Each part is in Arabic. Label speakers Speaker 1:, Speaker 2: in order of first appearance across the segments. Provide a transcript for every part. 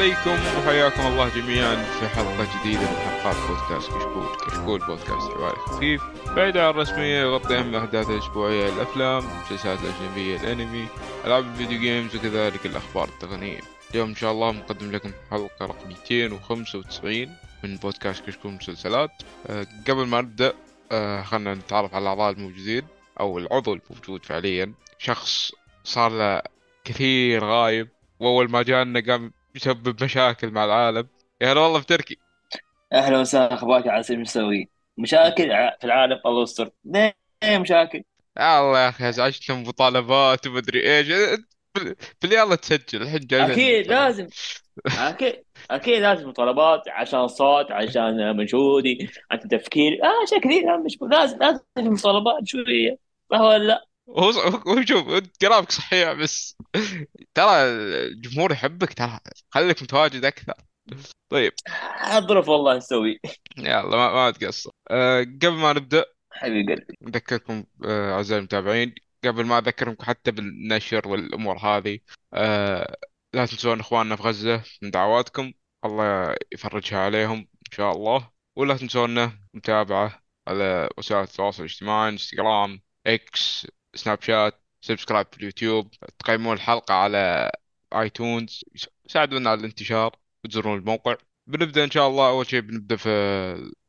Speaker 1: عليكم وحياكم الله جميعا في حلقة جديدة من حلقات بودكاست كشكول. كشكول بودكاست حواري خفيف بعيد عن الرسمية يغطي أهم الأحداث الأسبوعية الأفلام المسلسلات الأجنبية الأنمي ألعاب الفيديو جيمز وكذلك الأخبار التقنية. اليوم إن شاء الله مقدم لكم حلقة رقم 295 من بودكاست كشكول مسلسلات. أه قبل ما نبدأ أه خلنا نتعرف على الأعضاء الموجودين. أو العضو الموجود فعليا شخص صار له كثير غايب وأول ما جانا قام يسبب مشاكل مع العالم. يا هلا والله في تركي.
Speaker 2: أهلا وسهلا أخبارك يا عسل مسوي؟ مشاكل في العالم؟ الله يستر. ليه مشاكل؟
Speaker 1: الله يا أخي ازعجت لهم مطالبات ومدري إيش. بل يلا تسجل الحين جايين
Speaker 2: أكيد لازم. أكيد أكيد لازم مطالبات عشان صوت عشان مجهودي عشان تفكير آه اشياء كثير مش لازم لازم مطالبات شوية. صح ولا لا؟
Speaker 1: هو هو شوف كلامك صحيح بس ترى الجمهور يحبك ترى خليك متواجد أكثر. طيب.
Speaker 2: الظروف والله نسوي
Speaker 1: يلا ما, ما تقصر أه قبل ما نبدأ
Speaker 2: حبيبي قلبي.
Speaker 1: نذكركم أه أعزائي المتابعين قبل ما أذكركم حتى بالنشر والأمور هذه أه لا تنسون إخواننا في غزة من دعواتكم. الله يفرجها عليهم إن شاء الله. ولا تنسونا متابعة على وسائل التواصل الاجتماعي إنستغرام إكس سناب شات subscribe في اليوتيوب تقيمون الحلقة على آيتونز يساعدونا على الانتشار وتزورون الموقع. بنبدأ إن شاء الله. أول شيء بنبدأ في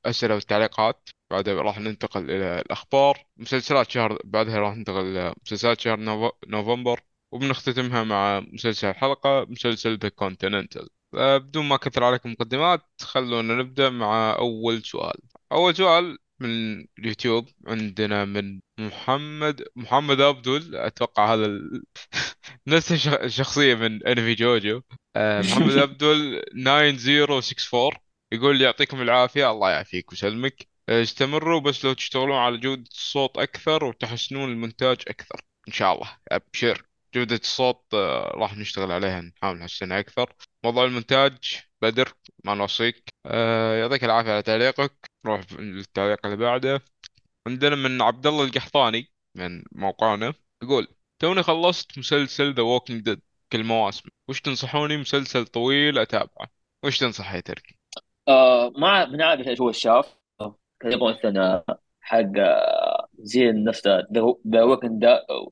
Speaker 1: الأسئلة والتعليقات. بعدها راح ننتقل إلى الأخبار. مسلسلات شهر بعدها راح ننتقل إلى مسلسلات شهر نوف- نوفمبر. وبنختتمها مع مسلسل الحلقة مسلسل ذا كونتيننتال بدون ما أكثر عليكم مقدمات خلونا نبدأ مع أول سؤال. أول سؤال من اليوتيوب عندنا من محمد محمد عبدول أتوقع هذا ال... نفس الش- الشخصية من أنمي جوجو. آه، محمد عبدول 9064 يقول يعطيكم العافية. الله يعافيك ويسلمك آه، استمروا بس لو تشتغلون على جودة الصوت أكثر وتحسنون المونتاج أكثر. إن شاء الله. أبشر. جودة الصوت آه، راح نشتغل عليها نحاول نحسنها أكثر. موضوع المونتاج بدر ما نوصيك. آه، يعطيك العافية على تعليقك. نروح للتعليق اللي بعده. عندنا من عبد الله القحطاني من موقعنا يقول توني خلصت مسلسل The Walking Dead كل مواسم وش تنصحوني مسلسل طويل أتابعه؟ وش تنصح يا تركي؟
Speaker 2: آه ما بنعرف إيش هو الشاف. يبغى مثلا حق آه، زي نفس The Walking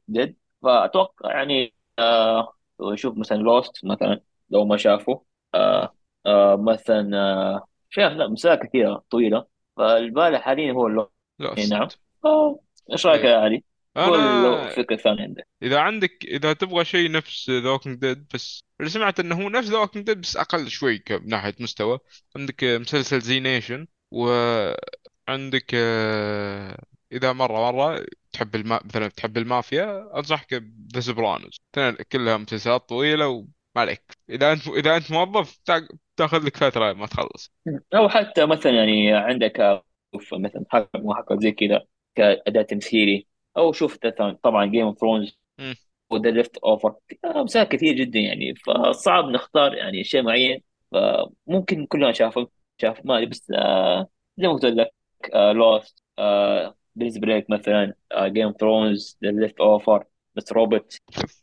Speaker 2: Dead فأتوقع يعني آه شوف مثلا Lost مثلا لو ما شافه. آه آه مثلا آه شاف لا مسائل كثيرة طويلة. فالبالي حاليا هو ال Lost
Speaker 1: نعم.
Speaker 2: آه إيش
Speaker 1: رأيك
Speaker 2: يا علي؟ قول لو
Speaker 1: أنا
Speaker 2: فكره ثانية عندك.
Speaker 1: إذا عندك إذا تبغى شيء نفس The Walking Dead بس اللي سمعت إنه هو نفس The Walking Dead بس أقل شوي من ناحية مستوى. عندك مسلسل Z Nation وعندك آه، إذا مرة مرة تحب الما... مثلا تحب المافيا أنصحك ب The Sopranos كلها مسلسلات طويلة وما عليك. إذا أنت إذا أنت موظف تا- تأخذ لك فترة ما تخلص.
Speaker 2: أو حتى مثلا يعني عندك مثلا حلقه محقق زي كذا كاداء تمثيلي. أو شوف طبعا Game of
Speaker 1: Thrones.
Speaker 2: و The Leftovers امثال كثير جدا يعني. فصعب نختار يعني شيء معين. فممكن كلنا شافوا شاف ما بس آه زي ما قلت لك آه Lost آه Prison Break مثلا Game of Thrones The
Speaker 1: Leftovers
Speaker 2: Mr.
Speaker 1: Robot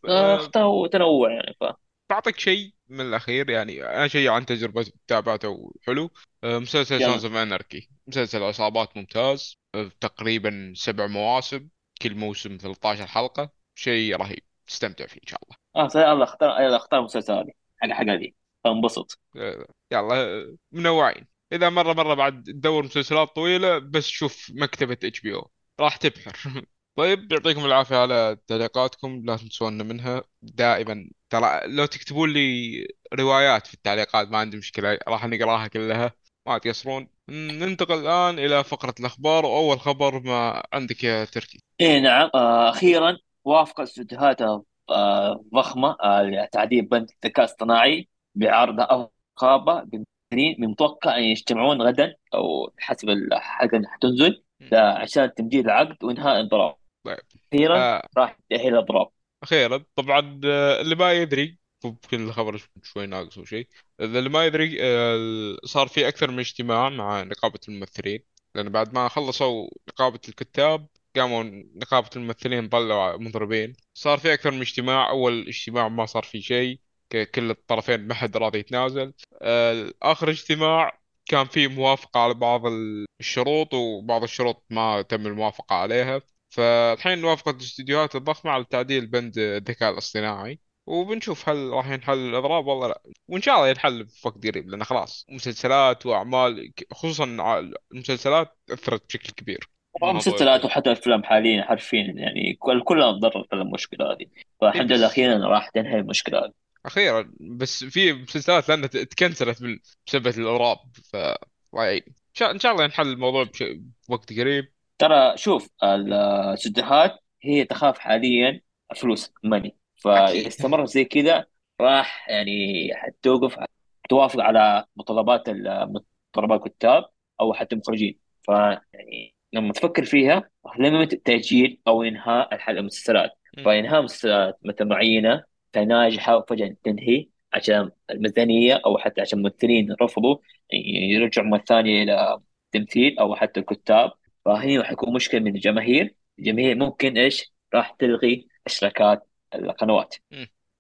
Speaker 2: اختاروا تنوع يعني ف
Speaker 1: بعطيك شيء من الأخير يعني أنا شيء عن تجربة تابعته حلو. أه مسلسل
Speaker 2: Sons
Speaker 1: of Anarchy مسلسل عصابات ممتاز. أه تقريبا سبع مواسم كل موسم 13 حلقة. شيء رهيب. تستمتع فيه إن شاء الله.
Speaker 2: آه صحيح يلا اختار يلا اختار المسلسل هذه حق حق هذه. فانبسط.
Speaker 1: أه يلا منوعين. إذا مرة مرة بعد تدور مسلسلات طويلة بس شوف مكتبة HBO. راح تبحر. طيب يعطيكم العافية على تعليقاتكم لا تنسونا منها. دائما ترى لو تكتبون لي روايات في التعليقات ما عندي مشكلة راح نقراها كلها. ما تقصرون ننتقل الآن إلى فقرة الأخبار. وأول خبر ما عندك يا تركي؟
Speaker 2: إيه نعم. آه أخيرا وافق استديوهات آه ضخمة آه لتعديل بند الذكاء الاصطناعي بعرض رقابه بالممثلين من المتوقع أن يجتمعون غدا أو حسب الحلقة اللي حتنزل عشان تمديد العقد وإنهاء الاضراب
Speaker 1: طيب.
Speaker 2: أخيرا
Speaker 1: آه.
Speaker 2: راح ينتهي الأضراب.
Speaker 1: أخيرا طبعا آه، اللي ما يدري ممكن الخبر شوي ناقص أو شيء اللي ما يدري آه، صار في أكثر من اجتماع مع نقابة الممثلين لأن بعد ما خلصوا نقابة الكتاب قاموا نقابة الممثلين طلعوا مضربين. صار في أكثر من اجتماع أول اجتماع ما صار فيه شيء كل الطرفين ما حد راضي يتنازل. آه، آخر اجتماع كان فيه موافقة على بعض الشروط وبعض الشروط ما تم الموافقة عليها. فالحين وافقت الاستديوهات الضخمة على تعديل بند الذكاء الاصطناعي وبنشوف هل راح ينحل الأضراب ولا لا. وإن شاء الله ينحل في وقت قريب لأن خلاص مسلسلات وأعمال خصوصا المسلسلات أثرت بشكل كبير.
Speaker 2: مسلسلات وحتى الأفلام حاليا حرفيا يعني كل كلنا نتضرر في المشكلة هذه.
Speaker 1: إيه
Speaker 2: فالحمد لله
Speaker 1: بس
Speaker 2: أخيرا راح تنهي المشكلة هذه.
Speaker 1: أخيرا بس في مسلسلات لأنها تكنسلت بسبب الأضراب. ف الله يعين إن شاء الله ينحل الموضوع. بوقت قريب.
Speaker 2: ترى شوف الاستديوهات هي تخاف حاليا فلوس ماني فإذا
Speaker 1: أكيد
Speaker 2: استمر زي كذا راح يعني حتوقف توافق على متطلبات متطلبات الكتاب أو حتى المخرجين. فيعني لما تفكر فيها لما تأجيل أو إنهاء الحلقة المسلسلات. فإنهاء مسلسلات مثلا معينة ناجحه وفجأة تنهي عشان الميزانية أو حتى عشان الممثلين رفضوا يرجعوا مرة ثانية إلى التمثيل أو حتى الكتاب. فهنا راح يكون مشكلة من الجماهير. الجماهير ممكن إيش؟ راح تلغي أشتراكات القنوات.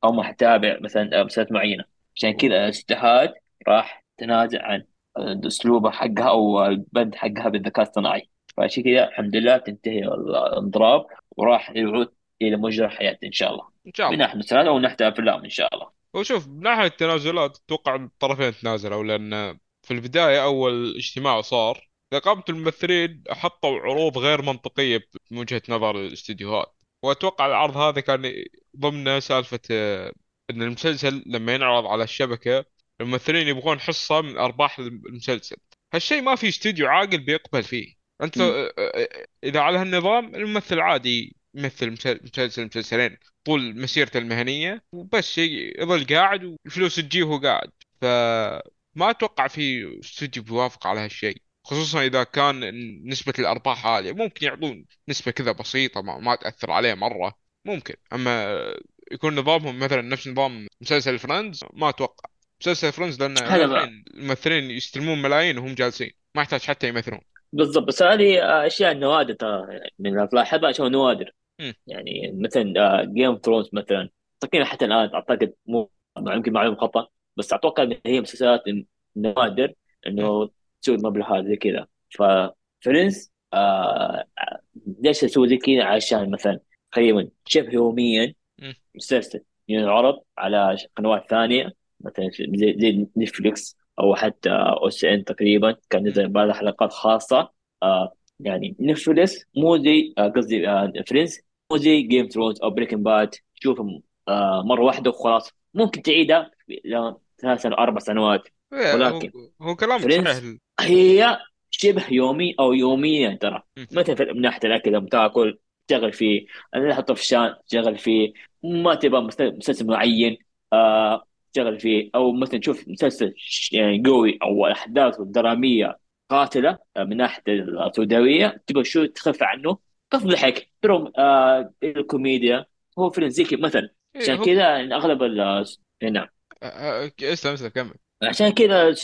Speaker 2: أو ما حتتابع مثلا مسلسلات معينة. عشان كذا الاتحاد راح تنازع عن الأسلوب حقها أو البند حقها بالذكاء الاصطناعي. فعشان كذا الحمد لله تنتهي الاضراب وراح يعود إلى مجرى حياته إن شاء الله.
Speaker 1: إن شاء
Speaker 2: من
Speaker 1: الله
Speaker 2: ناحية مسلسلات أو من ناحية افلام إن شاء الله.
Speaker 1: وشوف من ناحية التنازلات أتوقع الطرفين تنازلوا لأن في البداية أول اجتماع صار نقابة الممثلين حطوا عروض غير منطقية من وجهة نظر الاستديوهات. وأتوقع العرض هذا كان ضمن سالفة آه، أن المسلسل لما ينعرض على الشبكة الممثلين يبغون حصة من أرباح المسلسل. هالشيء ما في استديو عاقل بيقبل فيه. أنت
Speaker 2: مم.
Speaker 1: آه، آه، إذا على هالنظام الممثل عادي يمثل مسل- مسلسل مسلسلين طول مسيرته المهنية وبس يظل قاعد والفلوس تجيه وهو قاعد فما أتوقع في استوديو بيوافق على هالشيء. خصوصا إذا كان نسبة الأرباح عالية. ممكن يعطون نسبة كذا بسيطة ما, ما تأثر عليه مرة. ممكن. أما يكون نظامهم مثلا نفس نظام مسلسل Friends ما أتوقع. مسلسل
Speaker 2: Friends
Speaker 1: الحين الممثلين يستلمون ملايين وهم جالسين. ما يحتاج حتى يمثلون.
Speaker 2: بالضبط. بس هذه أشياء نوادر ترى. من الافلام اشياء نوادر. يعني مثلا Game of Thrones مثلا. تقريبا حتى الآن أعتقد مو يمكن معلومه خطأ. بس أتوقع إن هي مسلسلات نوادر. إنه تسوي المبلغ هذا زي كذا. ف Friends آه ليش أسوي زي كذا؟ عشان مثلا تقريبا شبه يوميا. مسلسل ينعرض على قنوات ثانية مثلا زي زي Netflix أو حتى OSN تقريبا كان نزل بعض حلقات خاصة. آه يعني Netflix مو زي آه قصدي آه Friends مو زي Game Thrones أو Breaking Bad تشوفهم آه مرة واحدة وخلاص. ممكن تعيدها ثلاث أربع سنوات.
Speaker 1: إيه،
Speaker 2: ولكن
Speaker 1: هو كلامك صحيح.
Speaker 2: هي شبه يومي أو يوميا ترى. مثلا في- من ناحية الأكل لما تأكل تشتغل فيه أنا طفشان تشتغل فيه ما تبغى مسل- مسلسل معين آه تشتغل فيه أو مثلا تشوف مسلسل يعني قوي أو احداثه دراميه قاتلة آه، من ناحية السوداوية تبغى شو تخف عنه؟ قف ضحك. ترى آه الكوميديا. هو فيلم زي كذا مثلا.
Speaker 1: إيه،
Speaker 2: عشان كذا يعني أغلب ال- نعم.
Speaker 1: آه، آه، اسلم اسلم كمل.
Speaker 2: عشان كذا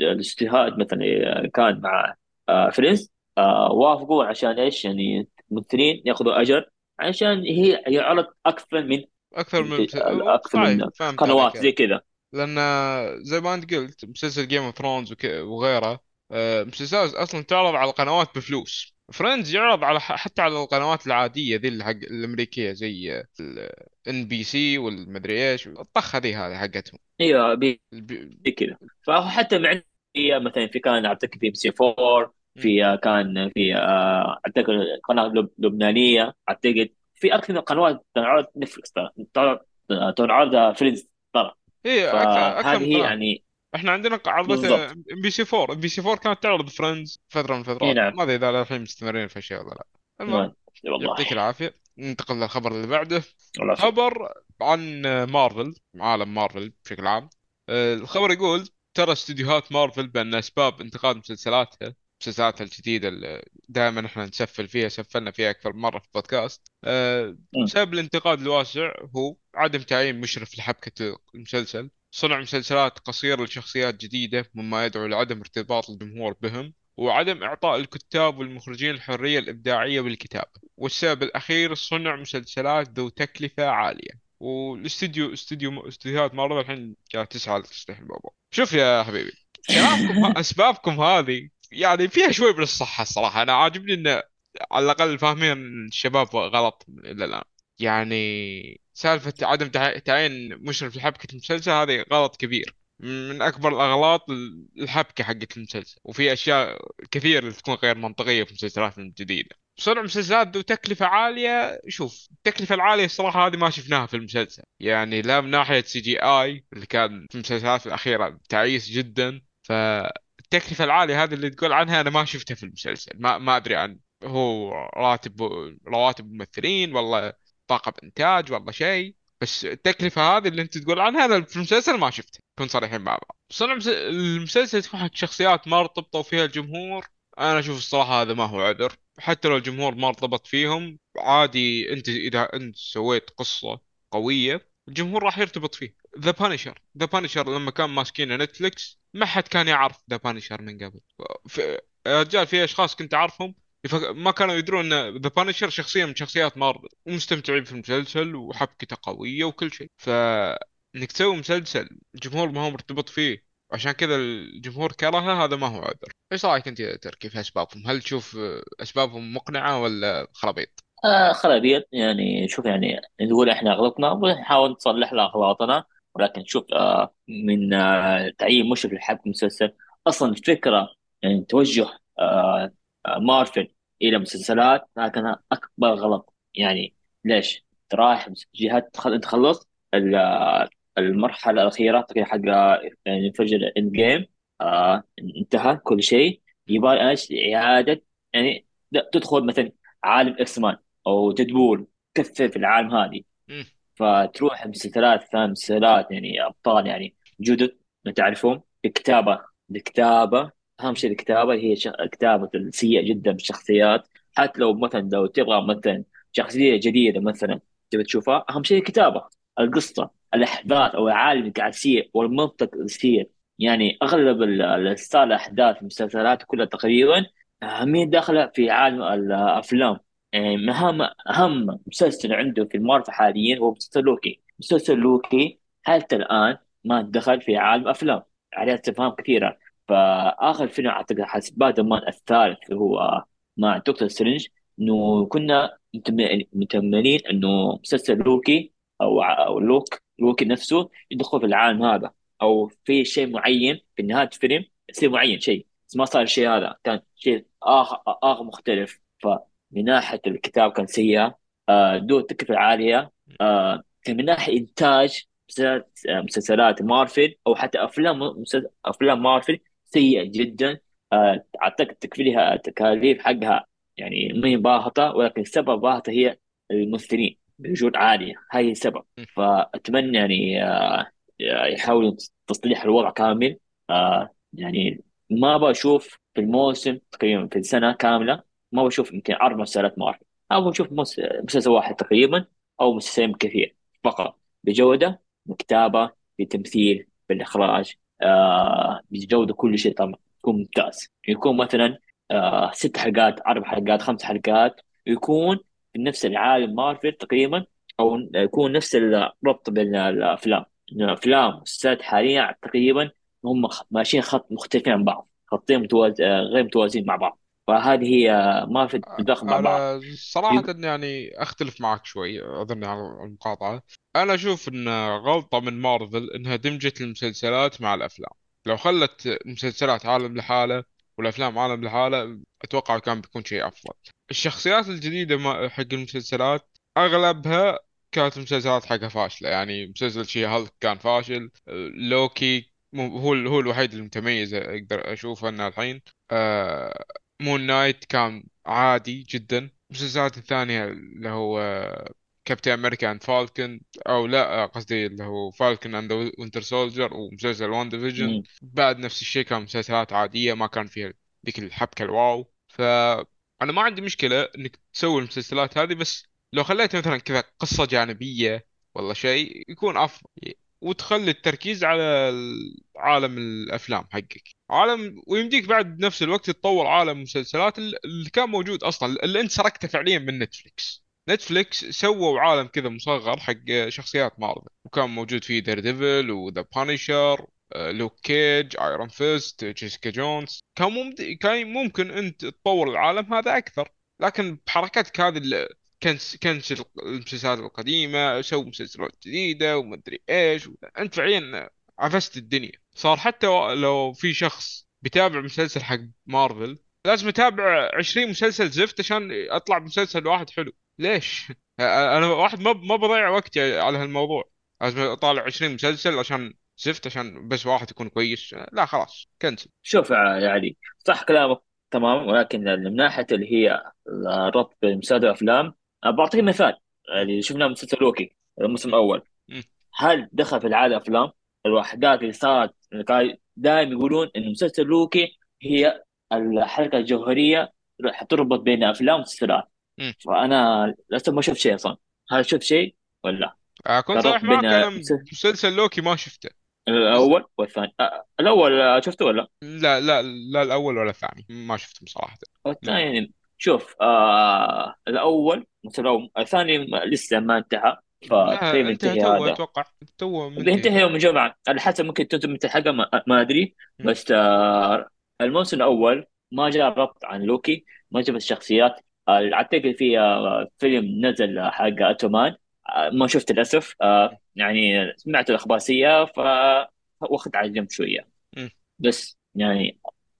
Speaker 2: الاجتهاد مثلا كان مع آه، فريندز آه، وافقوا عشان إيش؟ يعني الممثلين ياخذوا أجر عشان هي هي عرض أكثر من
Speaker 1: أكثر من أكثر
Speaker 2: من
Speaker 1: فهمت
Speaker 2: قنوات زي كذا.
Speaker 1: لأن زي ما أنت قلت مسلسل جيم اوف ثرونز. وغيره آه، مسلسلات أصلا تعرض على القنوات بفلوس. Friends يعرض على حتى على القنوات العادية ذي حق الأمريكية زي ال NBC والمدري إيش الطخة ذي هذه حقتهم
Speaker 2: إيوه بي-. زي كذا فحتى مع في مثلا في كان أعتقد في MBC 4
Speaker 1: م.
Speaker 2: في آه، كان في آه، أعتقد قناة لب- لبنانية أعتقد في أكثر من قنوات تنعرض Netflix ترى تنعرض تنعرض Friends ترى
Speaker 1: إيه
Speaker 2: أكثر
Speaker 1: قناة
Speaker 2: يعني
Speaker 1: إحنا عندنا
Speaker 2: بالضبط.
Speaker 1: ام بي سي 4 ام بي سي 4 كانت تعرض Friends فترة من الفترات
Speaker 2: نعم.
Speaker 1: ما أدري إذا الحين مستمرين في الشيء ولا لا. المهم
Speaker 2: والله
Speaker 1: يعطيك العافية. ننتقل للخبر اللي بعده. خبر عن مارفل عالم مارفل بشكل عام. آه، الخبر يقول ترى استديوهات مارفل بأن أسباب انتقاد مسلسلاتها مسلسلاتها الجديدة اللي دائما إحنا نسفل فيها سفلنا فيها أكثر من مرة في البودكاست. آه،. سبب الانتقاد الواسع هو عدم تعيين مشرف لحبكة المسلسل. صنع مسلسلات قصيرة لشخصيات جديدة مما يدعو لعدم ارتباط الجمهور بهم وعدم إعطاء الكتاب والمخرجين الحرية الإبداعية بالكتابة والسبب الأخير صنع مسلسلات ذو تكلفة عالية. والاستديو استديو استديوهات مارفل الحين قاعد تسعى لتصليح الموضوع شوف يا حبيبي أسبابكم هذه يعني فيها شوي من الصحة الصراحة. أنا عاجبني إن على الأقل فاهمين الشباب غلط إلى الآن. يعني سالفة عدم تع- تعيين مشرف لحبكة المسلسل هذه غلط كبير. من أكبر الأغلاط الحبكة حقت المسلسل. وفي أشياء كثير اللي تكون غير منطقية في المسلسلات الجديدة. صنع مسلسلات ذو تكلفة عالية شوف التكلفة العالية الصراحة هذه ما شفناها في المسلسل. يعني لا من ناحية CGI اللي كان في المسلسلات الأخيرة تعيس جدا. فالتكلفة العالية هذه اللي تقول عنها أنا ما شفتها في المسلسل. ما ما أدري عن هو راتب رواتب ممثلين والله طاقم إنتاج والله شيء. بس التكلفة هذه اللي أنت تقول عنها أنا في المسلسل ما شفتها نكون صريحين مع بعض صنع المس- المسلسل تكون حق شخصيات مرتبطة فيها الجمهور. أنا أشوف الصراحة هذا ما هو عذر. حتى لو الجمهور ما ارتبط فيهم عادي أنت إذا أنت سويت قصة قوية الجمهور راح يرتبط فيه. The Punisher The Punisher لما كان ماسكينه Netflix ما حد كان يعرف The Punisher من قبل. في رجال في أشخاص كنت أعرفهم يفك... ما كانوا يدرون إن ذا بانشر شخصيه من شخصيات مارفل ومستمتعين في المسلسل وحبكته قوية وكل شيء. ف إنك تسوي مسلسل الجمهور ما هو مرتبط فيه عشان كذا الجمهور كرهه هذا ما هو عذر. إيش رأيك أنت يا تركي في أسبابهم؟ هل تشوف أسبابهم مقنعة ولا خرابيط؟
Speaker 2: آه خرابيط. يعني شوف يعني نقول إحنا غلطنا ونحاول نصلح له اغلاطنا ولكن شوف آه من آه تعيين مشرف لحق مسلسل أصلا الفكرة يعني توجه آه مارفل إلى مسلسلات هذا كان أكبر غلط يعني ليش؟ رايح جهات تخل... أنت خلصت ال- آه، المرحلة الأخيرة تقريبا حق آه، يعني Avengers Endgame آه انتهى كل شيء يبغى إيش؟ إعادة يعني تدخل مثلا عالم X-Men أو Deadpool كثر في العالم هذه. فتروح مسلسلات ثاني مسلسلات يعني أبطال يعني جدد ما تعرفهم الكتابه الكتابة أهم شيء الكتابة هي. كتابة السيئه جدا بالشخصيات حتى لو مثلا لو تبغى مثلا شخصية جديدة مثلا تبي تشوفها أهم شيء الكتابة القصة الأحداث أو العالم اللي قاعد يصير والمنطق اللي يعني أغلب ال- اللي صار الأحداث المسلسلات كلها تقريبا أهمية داخلة في عالم الأفلام. يعني مهام أهم مسلسل عنده في المارفل حاليا هو مسلسل لوكي. مسلسل لوكي حتى الآن ما دخل في عالم أفلام. عليه استفهام كثيرة فآخر فيلم أعتقد حسب سبايدر مان الثالث اللي هو مع دكتور سترينج إنه كنا متم- متأملين إنه مسلسل لوكي أو أو لوك لوكي نفسه يدخل في العالم هذا أو في شيء معين في نهاية الفيلم يصير معين شيء بس ما صار الشيء هذا كان شيء آخر آخر مختلف. فمن ناحية الكتاب كان آه دو التكلفة العالية آه كان من ناحية إنتاج مسلسلات آه، مارفل أو حتى أفلام مسلسل أفلام مارفل سيئة جدا. آه أعتقد تكفيها التكاليف حقها يعني ما هي باهظة ولكن السبب باهظة هي الممثلين بجود عالية. هاي السبب
Speaker 1: مم.
Speaker 2: فأتمنى يعني آه يحاولوا تصليح الوضع كامل. آه يعني ما بشوف في الموسم تقريبا في السنة كاملة ما بشوف يمكن أربع مسلسلات مارفل أو بشوف مس- مسلسل واحد تقريبا أو مسلسلين كثير فقط. بجودة بكتابة بتمثيل بالإخراج. آه بجودة كل شيء طبعا يكون ممتاز. يكون مثلا آه ست حلقات أربع حلقات خمس حلقات يكون في نفس العالم مارفل تقريبا أو يكون نفس الربط بين الأفلام. إنه الأفلام والمسلسلات حاليا تقريبا هم ماشيين خط مختلفين عن بعض خطين متواز... آه، غير متوازيين مع بعض. فهذه هي آه، ما في تداخل مع بعض.
Speaker 1: صراحة يعني أختلف معك شوي أظن على المقاطعة. أنا أشوف أن غلطة من مارفل أنها دمجت المسلسلات مع الأفلام. لو خلت مسلسلات عالم لحاله والأفلام عالم لحاله أتوقع كان بيكون شيء أفضل. الشخصيات الجديدة حق المسلسلات أغلبها كانت مسلسلات حقها فاشلة. يعني مسلسل شي هالك كان فاشل. لوكي هو هو الوحيد المتميز أقدر أشوفه أنه الحين. آه Moon Knight كان عادي جدا. المسلسلات الثانية اللي هو كابتن أمريكا and Falcon أو لا قصدي اللي هو Falcon and Winter Soldier ومسلسل
Speaker 2: WandaVision.
Speaker 1: بعد نفس الشيء كان مسلسلات عادية ما كان فيها ذيك الحبكة ال wow. فأنا ما عندي مشكلة إنك تسوي المسلسلات هذه بس لو خليت مثلا كذا قصة جانبية ولا شيء يكون أفضل. وتخلي التركيز على عالم الأفلام حقك. عالم ويمديك بعد بنفس الوقت تطور عالم المسلسلات اللي كان موجود أصلا اللي أنت سرقته فعليا من نتفليكس نتفليكس سووا عالم كذا مصغر حق شخصيات مارفل. وكان موجود فيه Daredevil و The Punisher Luke Cage Iron Fist Jessica Jones كان. كان ممكن أنت تطور العالم هذا أكثر. لكن بحركاتك هذه ال- كنس كنس المسلسلات القديمة سووا مسلسلات جديدة ومدري إيش أنت فعليا عفست الدنيا. صار حتى لو في شخص بيتابع مسلسل حق مارفل لازم أتابع 20 مسلسل زفت عشان أطلع بمسلسل واحد حلو. ليش؟ أنا واحد ما ما بضيع وقتي على هالموضوع. لازم أطالع 20 مسلسل عشان زفت عشان بس واحد يكون كويس. لا خلاص كنسل.
Speaker 2: شوف يا علي صح كلامك تمام ولكن من ناحية اللي هي الربط بين مسلسلات والافلام بعطيك مثال اللي شفناه مسلسل لوكي الموسم
Speaker 1: الأول.
Speaker 2: هل دخل في العاده أفلام؟ الوحدات اللي صارت دائما يقولون إن مسلسل لوكي هي الحلقة الجوهرية راح تربط بين أفلام ومسلسلات. فأنا لسه ما شفت شيء أصلا. هل شفت شيء ولا
Speaker 1: اكون صريح
Speaker 2: الربط بين
Speaker 1: معك
Speaker 2: أنا
Speaker 1: مسلسل لوكي ما شفته.
Speaker 2: الأول والثاني. أه، الأول أه، شفته ولا؟
Speaker 1: لا لا لا الأول ولا الثاني. ما شفتهم صراحة.
Speaker 2: والثاني شوف آه الأول مثلا الثاني لسه ما انتهى فتقريبا
Speaker 1: انتهى
Speaker 2: هذا.
Speaker 1: أتوقع. تو
Speaker 2: بينتهي يوم الجمعة على حسب ممكن تنتهي متى الحلقة ما,
Speaker 1: أدري.
Speaker 2: بس آه الموسم الأول ما جاء ربط عن لوكي ما جاب الشخصيات آه، أعتقد في آه فيلم نزل حق Ant-Man آه ما شفت للأسف. آه يعني سمعت الأخبار سيئة ف واخذت على جنب شوية.
Speaker 1: م.
Speaker 2: بس يعني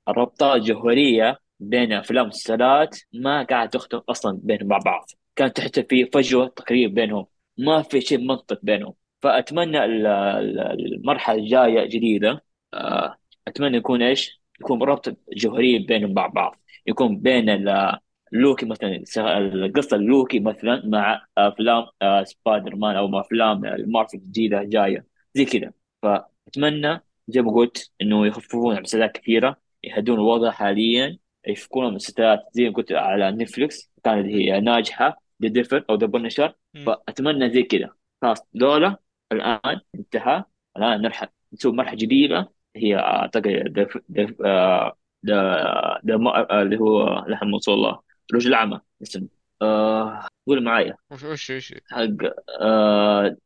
Speaker 2: الربطات الجوهرية بين أفلام والمسلسلات ما قاعد تختلف أصلا بينهم مع بعض. كانت تحس في فجوة تقريبا بينهم. ما في شيء منطق بينهم. فأتمنى ال- ال- المرحلة الجاية جديدة. آه، أتمنى يكون إيش؟ يكون ربط جوهري بينهم مع بعض. يكون بين لوكي مثلا القصة لوكي مثلا مع أفلام آه، سبايدر مان أو مع أفلام المارفل الجديدة جاية زي كذا. فأتمنى زي ما قلت إنه يخففون عن مسلسلات كثيرة يهدون الوضع حاليا. يفكون المسلسلات زي ما قلت على نتفلكس كانت. هي ناجحة ذا ديفر أو ذا بنشر. فأتمنى زي كذا. خلاص دولة الآن انتهى. الآن نرحل نسوي مرحلة جديدة. هي أعتقد ذا ذا ذا اللي هو لحم وصول الله رجل الاعمى اسم آه قول معايا.
Speaker 1: وش وش وش؟
Speaker 2: حق آه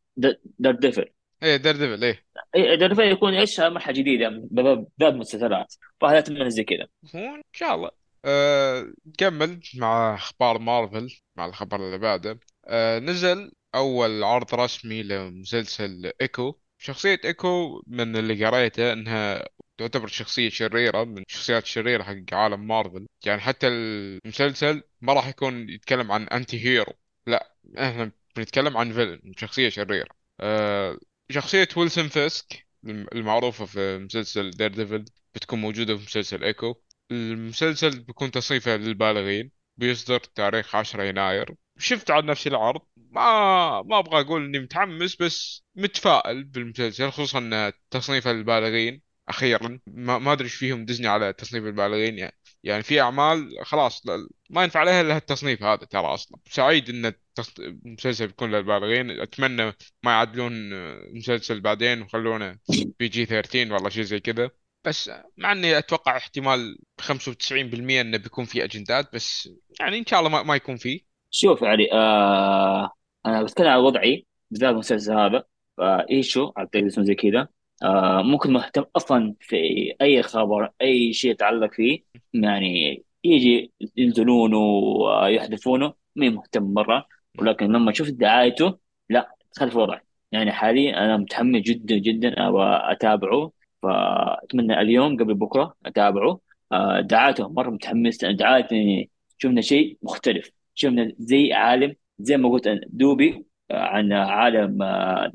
Speaker 1: Daredevil إيه Daredevil إيه
Speaker 2: اي ده يكون إيش؟ مرحلة جديدة باب باب مسلسلات. فهذا اتمنى زي كذا.
Speaker 1: إن شاء الله. أه نكمل مع أخبار مارفل مع الخبر اللي بعده. أه نزل أول عرض رسمي لمسلسل إيكو. شخصية إيكو من اللي قريته إنها تعتبر شخصية شريرة من الشخصيات الشريرة حق عالم مارفل. يعني حتى المسلسل ما راح يكون يتكلم عن anti-hero لا إحنا بنتكلم عن villain شخصية شريرة. أه شخصية ويلسون فيسك المعروفة في مسلسل Daredevil بتكون موجودة في مسلسل ايكو المسلسل بيكون تصنيفه للبالغين بيصدر تاريخ 10 يناير. شفت عن نفس العرض ما ما أبغى أقول إني متحمس بس متفائل بالمسلسل خصوصا ان تصنيفه للبالغين أخيرا. ما أدري إيش فيهم ديزني على تصنيف البالغين يعني. يعني في أعمال خلاص لا- ما ينفع عليها إلا التصنيف هذا ترى أصلا. سعيد إن المسلسل بيكون للبالغين. أتمنى ما يعدلون المسلسل بعدين ويخلونه بي جي 13 والله شيء زي كذا. بس مع إني أتوقع احتمال 95% إنه بيكون في أجندات بس يعني إن شاء الله ما, ما يكون فيه
Speaker 2: شوف علي آه أنا بتكلم عن وضعي بالذات المسلسل هذا. فإيشو اعتقد اسمه زي كذا. آه ممكن مهتم أصلا في أي خبر أي شيء يتعلق فيه يعني يجي ينزلون ويحذفونه مي مهتم مرة. ولكن لما شفت دعايته لا تخلف وضعي. يعني حاليا أنا متحمس جدا جدا أبغى أتابعه. فأتمنى اليوم قبل بكرة أتابعه. آه دعايته مرة متحمس لأن دعايته شفنا شيء مختلف. شفنا زي عالم زي ما قلت دوبي آه، عن عالم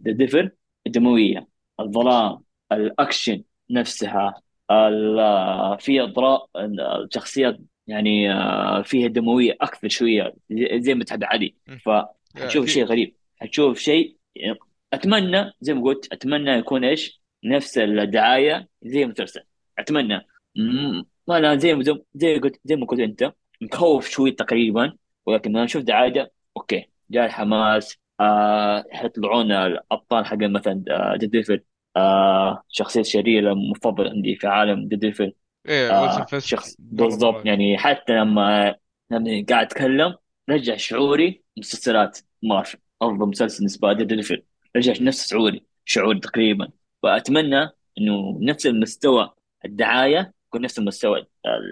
Speaker 2: ذا الدموية. الظلام الأكشن نفسها في إضراء الشخصيات يعني آه، فيها دموية أكثر شوية زي ما تحب علي. فحتشوف شيء غريب. حتشوف شيء أتمنى زي ما قلت أتمنى يكون إيش؟ نفس الدعاية زي المسلسل أتمنى. ما أنا زي ما زي قلت زي ما قلت أنت مخوف شوي تقريبا ولكن لما شفت دعاية okay. جاء الحماس آه حيطلعون الأبطال حق مثلا Daredevil آه شخصية شريرة مفضل عندي في عالم
Speaker 1: Daredevil إيه
Speaker 2: آه شخص بالضبط يعني حتى لما لما قاعد اتكلم رجع شعوري مسلسلات مارفل. أفضل مسلسل بالنسبة لي Daredevil رجع نفس شعوري شعور تقريبا. فاتمنى إنه نفس المستوى الدعاية يكون نفس المستوى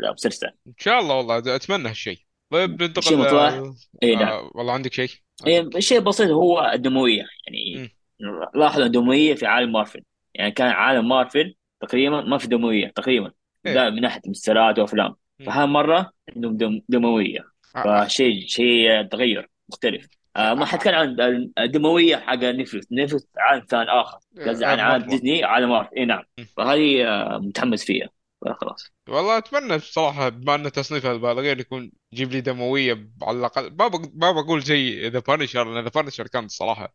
Speaker 2: المسلسل.
Speaker 1: إن شاء الله والله أتمنى هالشيء. طيب
Speaker 2: شيء
Speaker 1: ننتقل
Speaker 2: مطلع
Speaker 1: آه
Speaker 2: اي نعم.
Speaker 1: آه والله عندك شيء؟
Speaker 2: إيه
Speaker 1: عندك
Speaker 2: شيء بسيط هو الدموية. يعني
Speaker 1: مم.
Speaker 2: لاحظ الدموية في عالم مارفل. يعني كان عالم مارفل تقريبا ما في دموية تقريبا.
Speaker 1: إيه.
Speaker 2: ده من ناحية مسلسلات
Speaker 1: وأفلام.
Speaker 2: فهالمره عندهم دم دموية.
Speaker 1: آه.
Speaker 2: فشيء شيء تغير مختلف. آه ما
Speaker 1: آه.
Speaker 2: حتكلم عن الدموية حق نتفلكس نتفلكس عالم ثاني آخر. قصدي
Speaker 1: آه.
Speaker 2: عن عالم ديزني عالم مارفل. إي نعم. فهذه آه متحمس فيها. فخلاص.
Speaker 1: والله أتمنى بصراحة بما أن تصنيف البالغين يكون يجيب لي دموية على الأقل. ما بق- ما بقول زي The Punisher لأن The Punisher كان الصراحه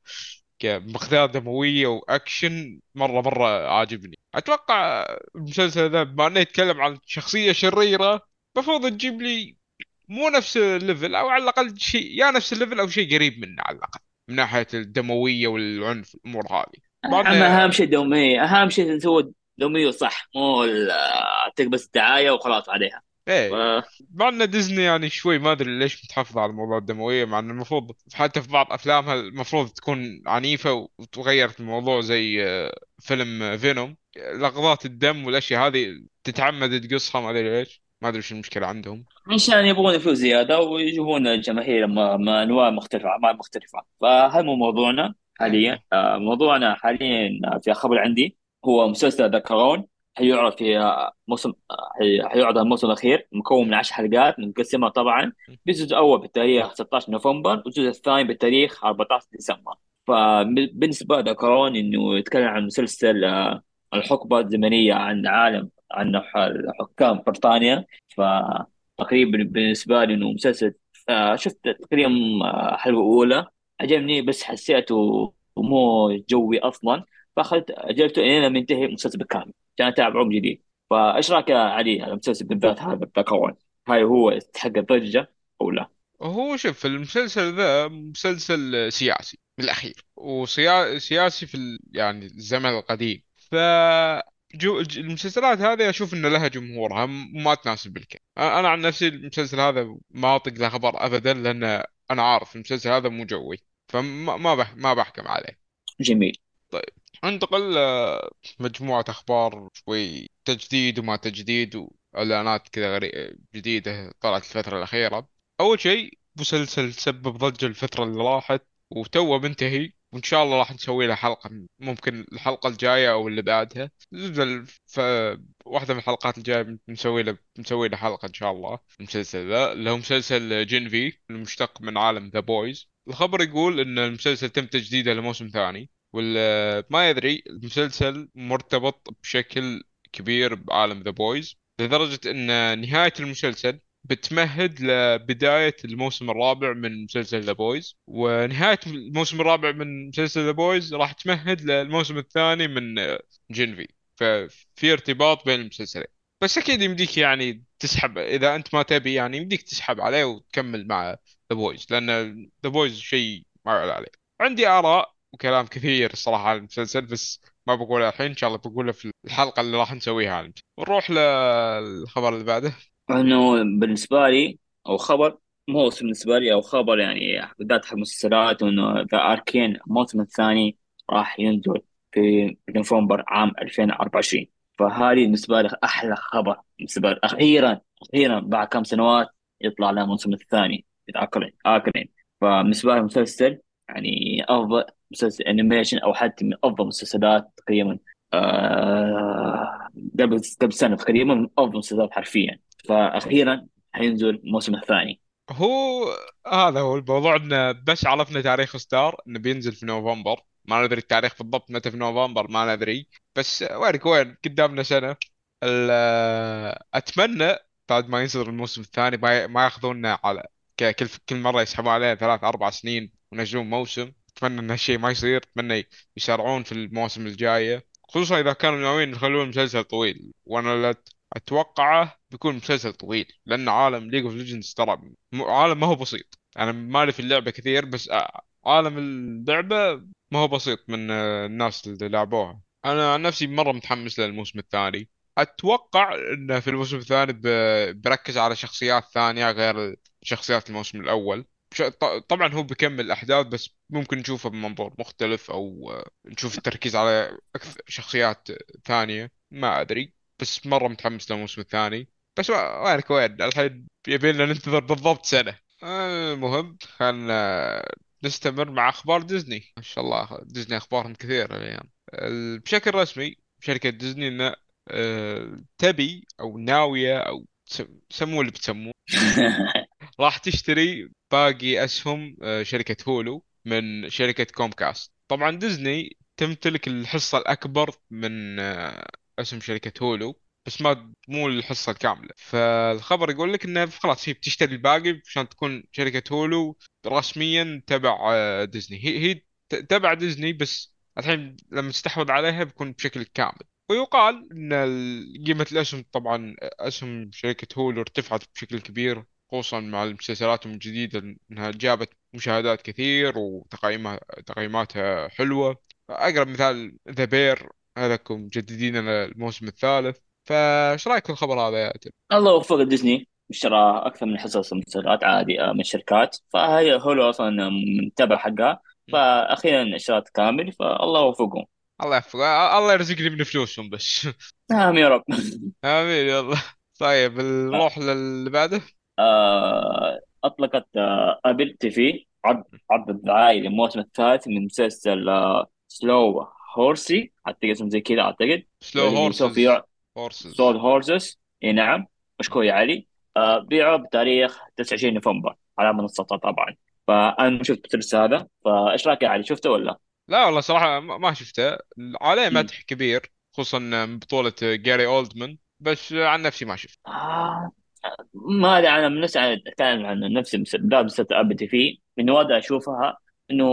Speaker 1: كمقدار دموية وأكشن مرة مرة عاجبني. أتوقع المسلسل ذا بما إنه يتكلم عن شخصية شريرة المفروض تجيب لي مو نفس ال level أو على الأقل شيء يا نفس ال level أو شيء قريب منه على الأقل من ناحية الدموية والعنف الأمور هذه. مع
Speaker 2: اهم شيء دومية أهم شيء تسوي دومية صح مو تكبس الدعاية وخلاص عليها.
Speaker 1: إيه. مع إن ديزني يعني شوي ما أدري ليش متحفظه على موضوع الدموية مع ان المفروض حتى في بعض أفلامها المفروض تكون عنيفة وتغيرت الموضوع زي آه، فيلم فينوم. لحظات الدم والأشياء هذه تتعمد تقصها ما أدري ليش. ما أدري وش المشكلة عندهم.
Speaker 2: عشان يبغون فلوس زيادة ويجيبون الجماهير ما ما أنواع مختلفة أعمال مختلفة. فهذا مو موضوعنا حاليا. آه، موضوعنا حاليا في خبر عندي هو مسلسل ذا كرون حيعرض في آه، موسم آه، حي- حيعرض الموسم الأخير مكون من 10 حلقات مقسمه طبعا. الجزء الأول بالتاريخ 16 نوفمبر والجزء الثاني بالتاريخ 14 ديسمبر. فبالنسبة ذا كرون إنه يتكلم عن مسلسل آه، الحقبة الزمنية عن عالم عن حكام بريطانيا. ف تقريبا بالنسبة لي إنه مسلسل آه شفت تقريبا آه، حلقة أولى. عجبني بس حسيته مو جوي أصلا. فأخذت أجلته إلين لما ينتهي المسلسل بالكامل. عشان أتابعه من جديد. فإيش رأيك يا علي على المسلسل بالذات هذا The Crown هل هو يستحق الضجة أو لا؟
Speaker 1: هو شوف المسلسل ذا مسلسل سياسي بالاخير وسياسي في ال... يعني الزمن القديم. ف جو... المسلسلات هذه أشوف ان لها جمهورها ما تناسب بالكل. أنا عن نفسي المسلسل هذا ما أطق له خبر ابدا لأن أنا عارف المسلسل هذا مو جوي. فما ما بح... ما بحكم عليه.
Speaker 2: جميل.
Speaker 1: طيب. انتقل آه، مجموعة أخبار شوي تجديد وما تجديد وإعلانات كذا غري... جديدة طلعت الفترة الأخيرة. أول شيء مسلسل سبب ضجة الفترة اللي راحت وتوه منتهي. وإن شاء الله راح نسوي له حلقة ممكن الحلقة الجاية أو اللي بعدها. ف واحدة من الحلقات الجاية بنسوي له بنسوي له حلقة إن شاء الله. المسلسل ذا اللي هو مسلسل Gen V المشتق من عالم The Boys الخبر يقول إن المسلسل تم تجديده لموسم ثاني. ما يدري المسلسل مرتبط بشكل كبير بعالم The Boys لدرجة إن نهاية المسلسل بتمهد لبداية الموسم الرابع من مسلسل The Boys ونهاية الموسم الرابع من مسلسل The Boys راح تمهد للموسم الثاني من Gen V ففي ارتباط بين المسلسلين. بس أكيد يمديك يعني تسحب إذا أنت ما تبي يعني يمديك تسحب عليه وتكمل مع The Boys لأن The Boys شيء ما يعلى عليه. عندي آراء وكلام كثير الصراحة عن المسلسل بس ما بقولها الحين إن شاء الله بقولها في الحلقة اللي راح نسويها عن المسلسل. نروح للخبر اللي بعده.
Speaker 2: إنه بالنسبة لي أو خبر مو بالنسبة لي أو خبر يعني بالذات حق المسلسلات إنه ذا Arcane الموسم الثاني راح ينزل في نوفمبر عام 2024 فهذه بالنسبة لي أحلى خبر بالنسبة لي أخيرا أخيرا بعد كم سنوات يطلع لنا الموسم الثاني Arcane Arcane فبالنسبة لي المسلسل يعني أفضل مسلسل animation أو حتى من أفضل المسلسلات تقريبا آه قبل قبل سنة تقريبا من أفضل المسلسلات حرفيا. فاخيرا حينزل الموسم الثاني.
Speaker 1: هو هذا هو الموضوع انه بس عرفنا تاريخ ستارت إنه بينزل في نوفمبر. ما ندري التاريخ بالضبط متى في نوفمبر ما ندري. بس وينك وين قدامنا سنة. ال- أتمنى بعد ما ينزل الموسم الثاني ما ياخذونا على كل كل مرة يسحبون علينا ثلاث أربع سنين وينزلون موسم. أتمنى ان هالشيء ما يصير أتمنى يسارعون في المواسم الجاية خصوصا إذا كانوا ناويين يخلون المسلسل طويل. وأنا أتوقعه بيكون مسلسل طويل لأن عالم League of Legends ترى عالم ما هو بسيط. أنا مالي في اللعبة كثير بس عالم اللعبة ما هو بسيط من آه، الناس اللي لعبوها. أنا عن نفسي مرة متحمس للموسم الثاني. أتوقع إنه في الموسم الثاني بركز على شخصيات ثانية غير شخصيات الموسم الأول. طبعا هو بيكمل الأحداث بس ممكن نشوفه بمنظور مختلف أو آه، نشوف التركيز على أكثر شخصيات ثانية ما أدري بس مرة متحمس للموسم الثاني. بس وينك وين الحين يبي لنا ننتظر بالضبط سنة. المهم خلنا نستمر مع أخبار ديزني. ما شاء الله ديزني أخبارهم كثيرة الأيام ال- بشكل رسمي شركة ديزني إن آه، تبي أو ناوية أو تسم- سموه اللي بتسموه. راح تشتري باقي أسهم آه، شركة هولو من شركة كومكاست. طبعا ديزني تمتلك الحصة الأكبر من آه، أسهم شركة هولو بس ما مو الحصة الكاملة. فالخبر يقول لك إنه خلاص هي بتشتري الباقي عشان تكون شركة هولو رسميا تبع آه، ديزني. هي هي تبع ديزني بس الحين لما تستحوذ عليها بيكون بشكل كامل. ويقال إن قيمة الأسهم طبعا أسهم شركة هولو ارتفعت بشكل كبير خصوصا مع المسلسلات الجديدة إنها جابت مشاهدات كثير وتقييمها تقييماتها حلوة. أقرب مثال The Bear هذاكم مجددين الموسم الثالث. فايش رأيك في الخبر هذا يا أتم؟
Speaker 2: الله وفق ديزني. اشترى أكثر من حصص مسلسلات عادي آه، من شركات. فهي هولو أصلا متابع حقها. فاخيرا اشترت كامل فالله وفقهم
Speaker 1: الله يوفق الله يرزقني من فلوسهم بس.
Speaker 2: نعم يا رب.
Speaker 1: آمين يلا طيب نروح للي بعده.
Speaker 2: آه، أطلقت آه، Apple TV عرض عرض الدعائي للموسم الثالث من مسلسل آه، Slow Horses حتى اسم زي كذا أعتقد. Slow
Speaker 1: Horses
Speaker 2: يع... Horses إي نعم. مشكور يا علي. آه، بيعه بتاريخ 29 نوفمبر على منصتها طبعا. فأنا شفت المسلسل هذا. فإيش رأيك يا علي؟ شفته ولا؟
Speaker 1: لا والله صراحة ما ما شفته. عليه. مدح كبير خصوصا من بطولة جاري اولدمان بس عن نفسي ما شفت
Speaker 2: آه ما أدري أنا من نفسي أتكلم عن نفسي مس- بداية مسلسلات Apple TV. انه وادا أشوفها إنه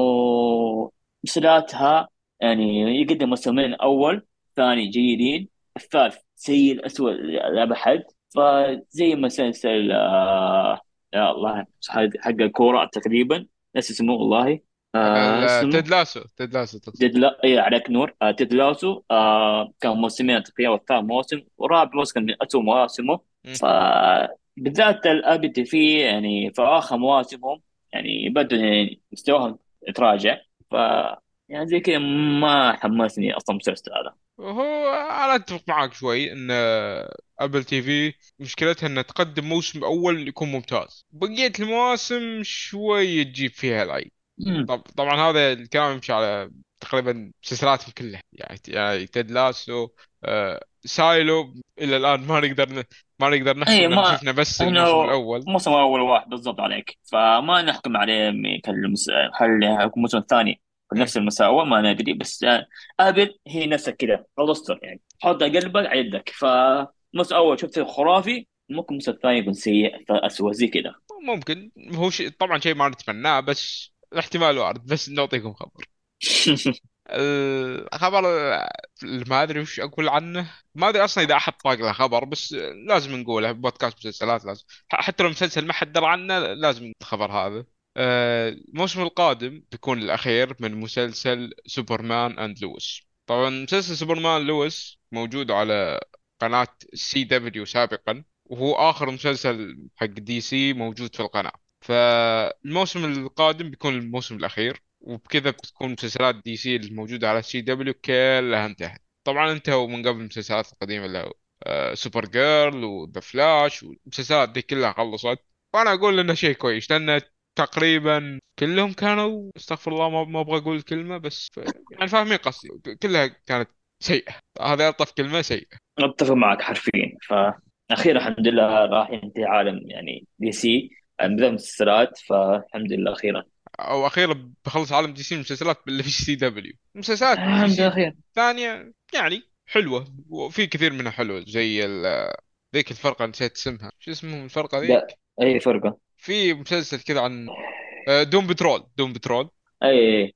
Speaker 2: مسلسلاتها يعني يقدم موسمين الأول ثاني جيدين الثالث سيء الاسوء لابد فزي مسلسل آه يا الله حق الكورة تقريبا. نفس اسمه والله آه
Speaker 1: ال-
Speaker 2: اسمه؟
Speaker 1: Ted Lasso Ted Lasso
Speaker 2: Ted لا اي عليك نور؟ آه Ted Lasso آه كان موسمين تقريبا والثالث موسم ورابع موسم كان من اسوء مواسمه.
Speaker 1: مم.
Speaker 2: فبالذات ال Apple TV يعني في اخر مواسمهم يعني بدوا يعني مستواهم يتراجع ف يعني زي كذا ما حمسني أصلا المسلسل هذا
Speaker 1: هو أنا أتفق معك شوي إن Apple TV مشكلتها إنها تقدم موسم أول يكون ممتاز بقية المواسم شوي تجيب فيها العيب. طب طبعا هذا الكلام يمشي على تقريبا مسلسلاتهم كلها يعني يعني Ted Lasso آه Silo إلى الآن ما نقدر. ما نقدر نحكم لأن
Speaker 2: ما
Speaker 1: شفنا بس الموسم الأول.
Speaker 2: موسم أول واحد بالضبط عليك. فما نحكم عليه كالمس... هل الموسم الثاني. بنفس المستوى ما ندري. بس Apple هي نفسها كذا rollercoaster يعني. حط قلبك على يدك فالموسم الأول شفته خرافي ممكن الموسم الثاني يكون سيء فاسوء زي كذا.
Speaker 1: ممكن. هو شيء طبعا شيء ما نتمناه بس الاحتمال وارد بس نعطيكم خبر. الخبر اللي ما أدري وش أقول عنه. ما أدري أصلا إذا أحد طاق له خبر بس لازم نقوله بودكاست مسلسلات لازم. حتى لو مسلسل ما حد درى عنه لازم الخبر هذا. آه، الموسم القادم بيكون الأخير من مسلسل Superman and Lois. طبعا مسلسل Superman Lois موجود على قناة CW سابقا وهو آخر مسلسل حق DC موجود في القناة. فالموسم القادم بيكون الموسم الأخير. وبكذا بتكون مسلسلات DC الموجودة على CW كلها انتهت طبعا انتهوا من قبل المسلسلات القديمة اللي هو آه، Supergirl و The Flash والمسلسلات دي كلها خلصت. وأنا أقول إنه شيء كويس لأن تقريبا كلهم كانوا أستغفر الله ما أبغى أقول الكلمة بس ف... يعني فاهمين قصدي. كلها كانت سيئة. هذا ألطف كلمة سيئة.
Speaker 2: أتفق معك حرفيا. فاخيرا الحمد لله راح ينتهي عالم يعني DC بدأ المسلسلات فالحمد لله أخيرا.
Speaker 1: أو أخيرا بخلص عالم DC المسلسلات اللي في CW. مسلسلات
Speaker 2: أخيرا.
Speaker 1: ثانية يعني حلوة وفي كثير منها حلوة زي ذيك الفرقة نسيت اسمها. شو اسمهم الفرقة
Speaker 2: ده
Speaker 1: ذيك؟
Speaker 2: أي فرقة؟
Speaker 1: في مسلسل كذا عن آه، Doom Patrol Doom Patrol.
Speaker 2: أي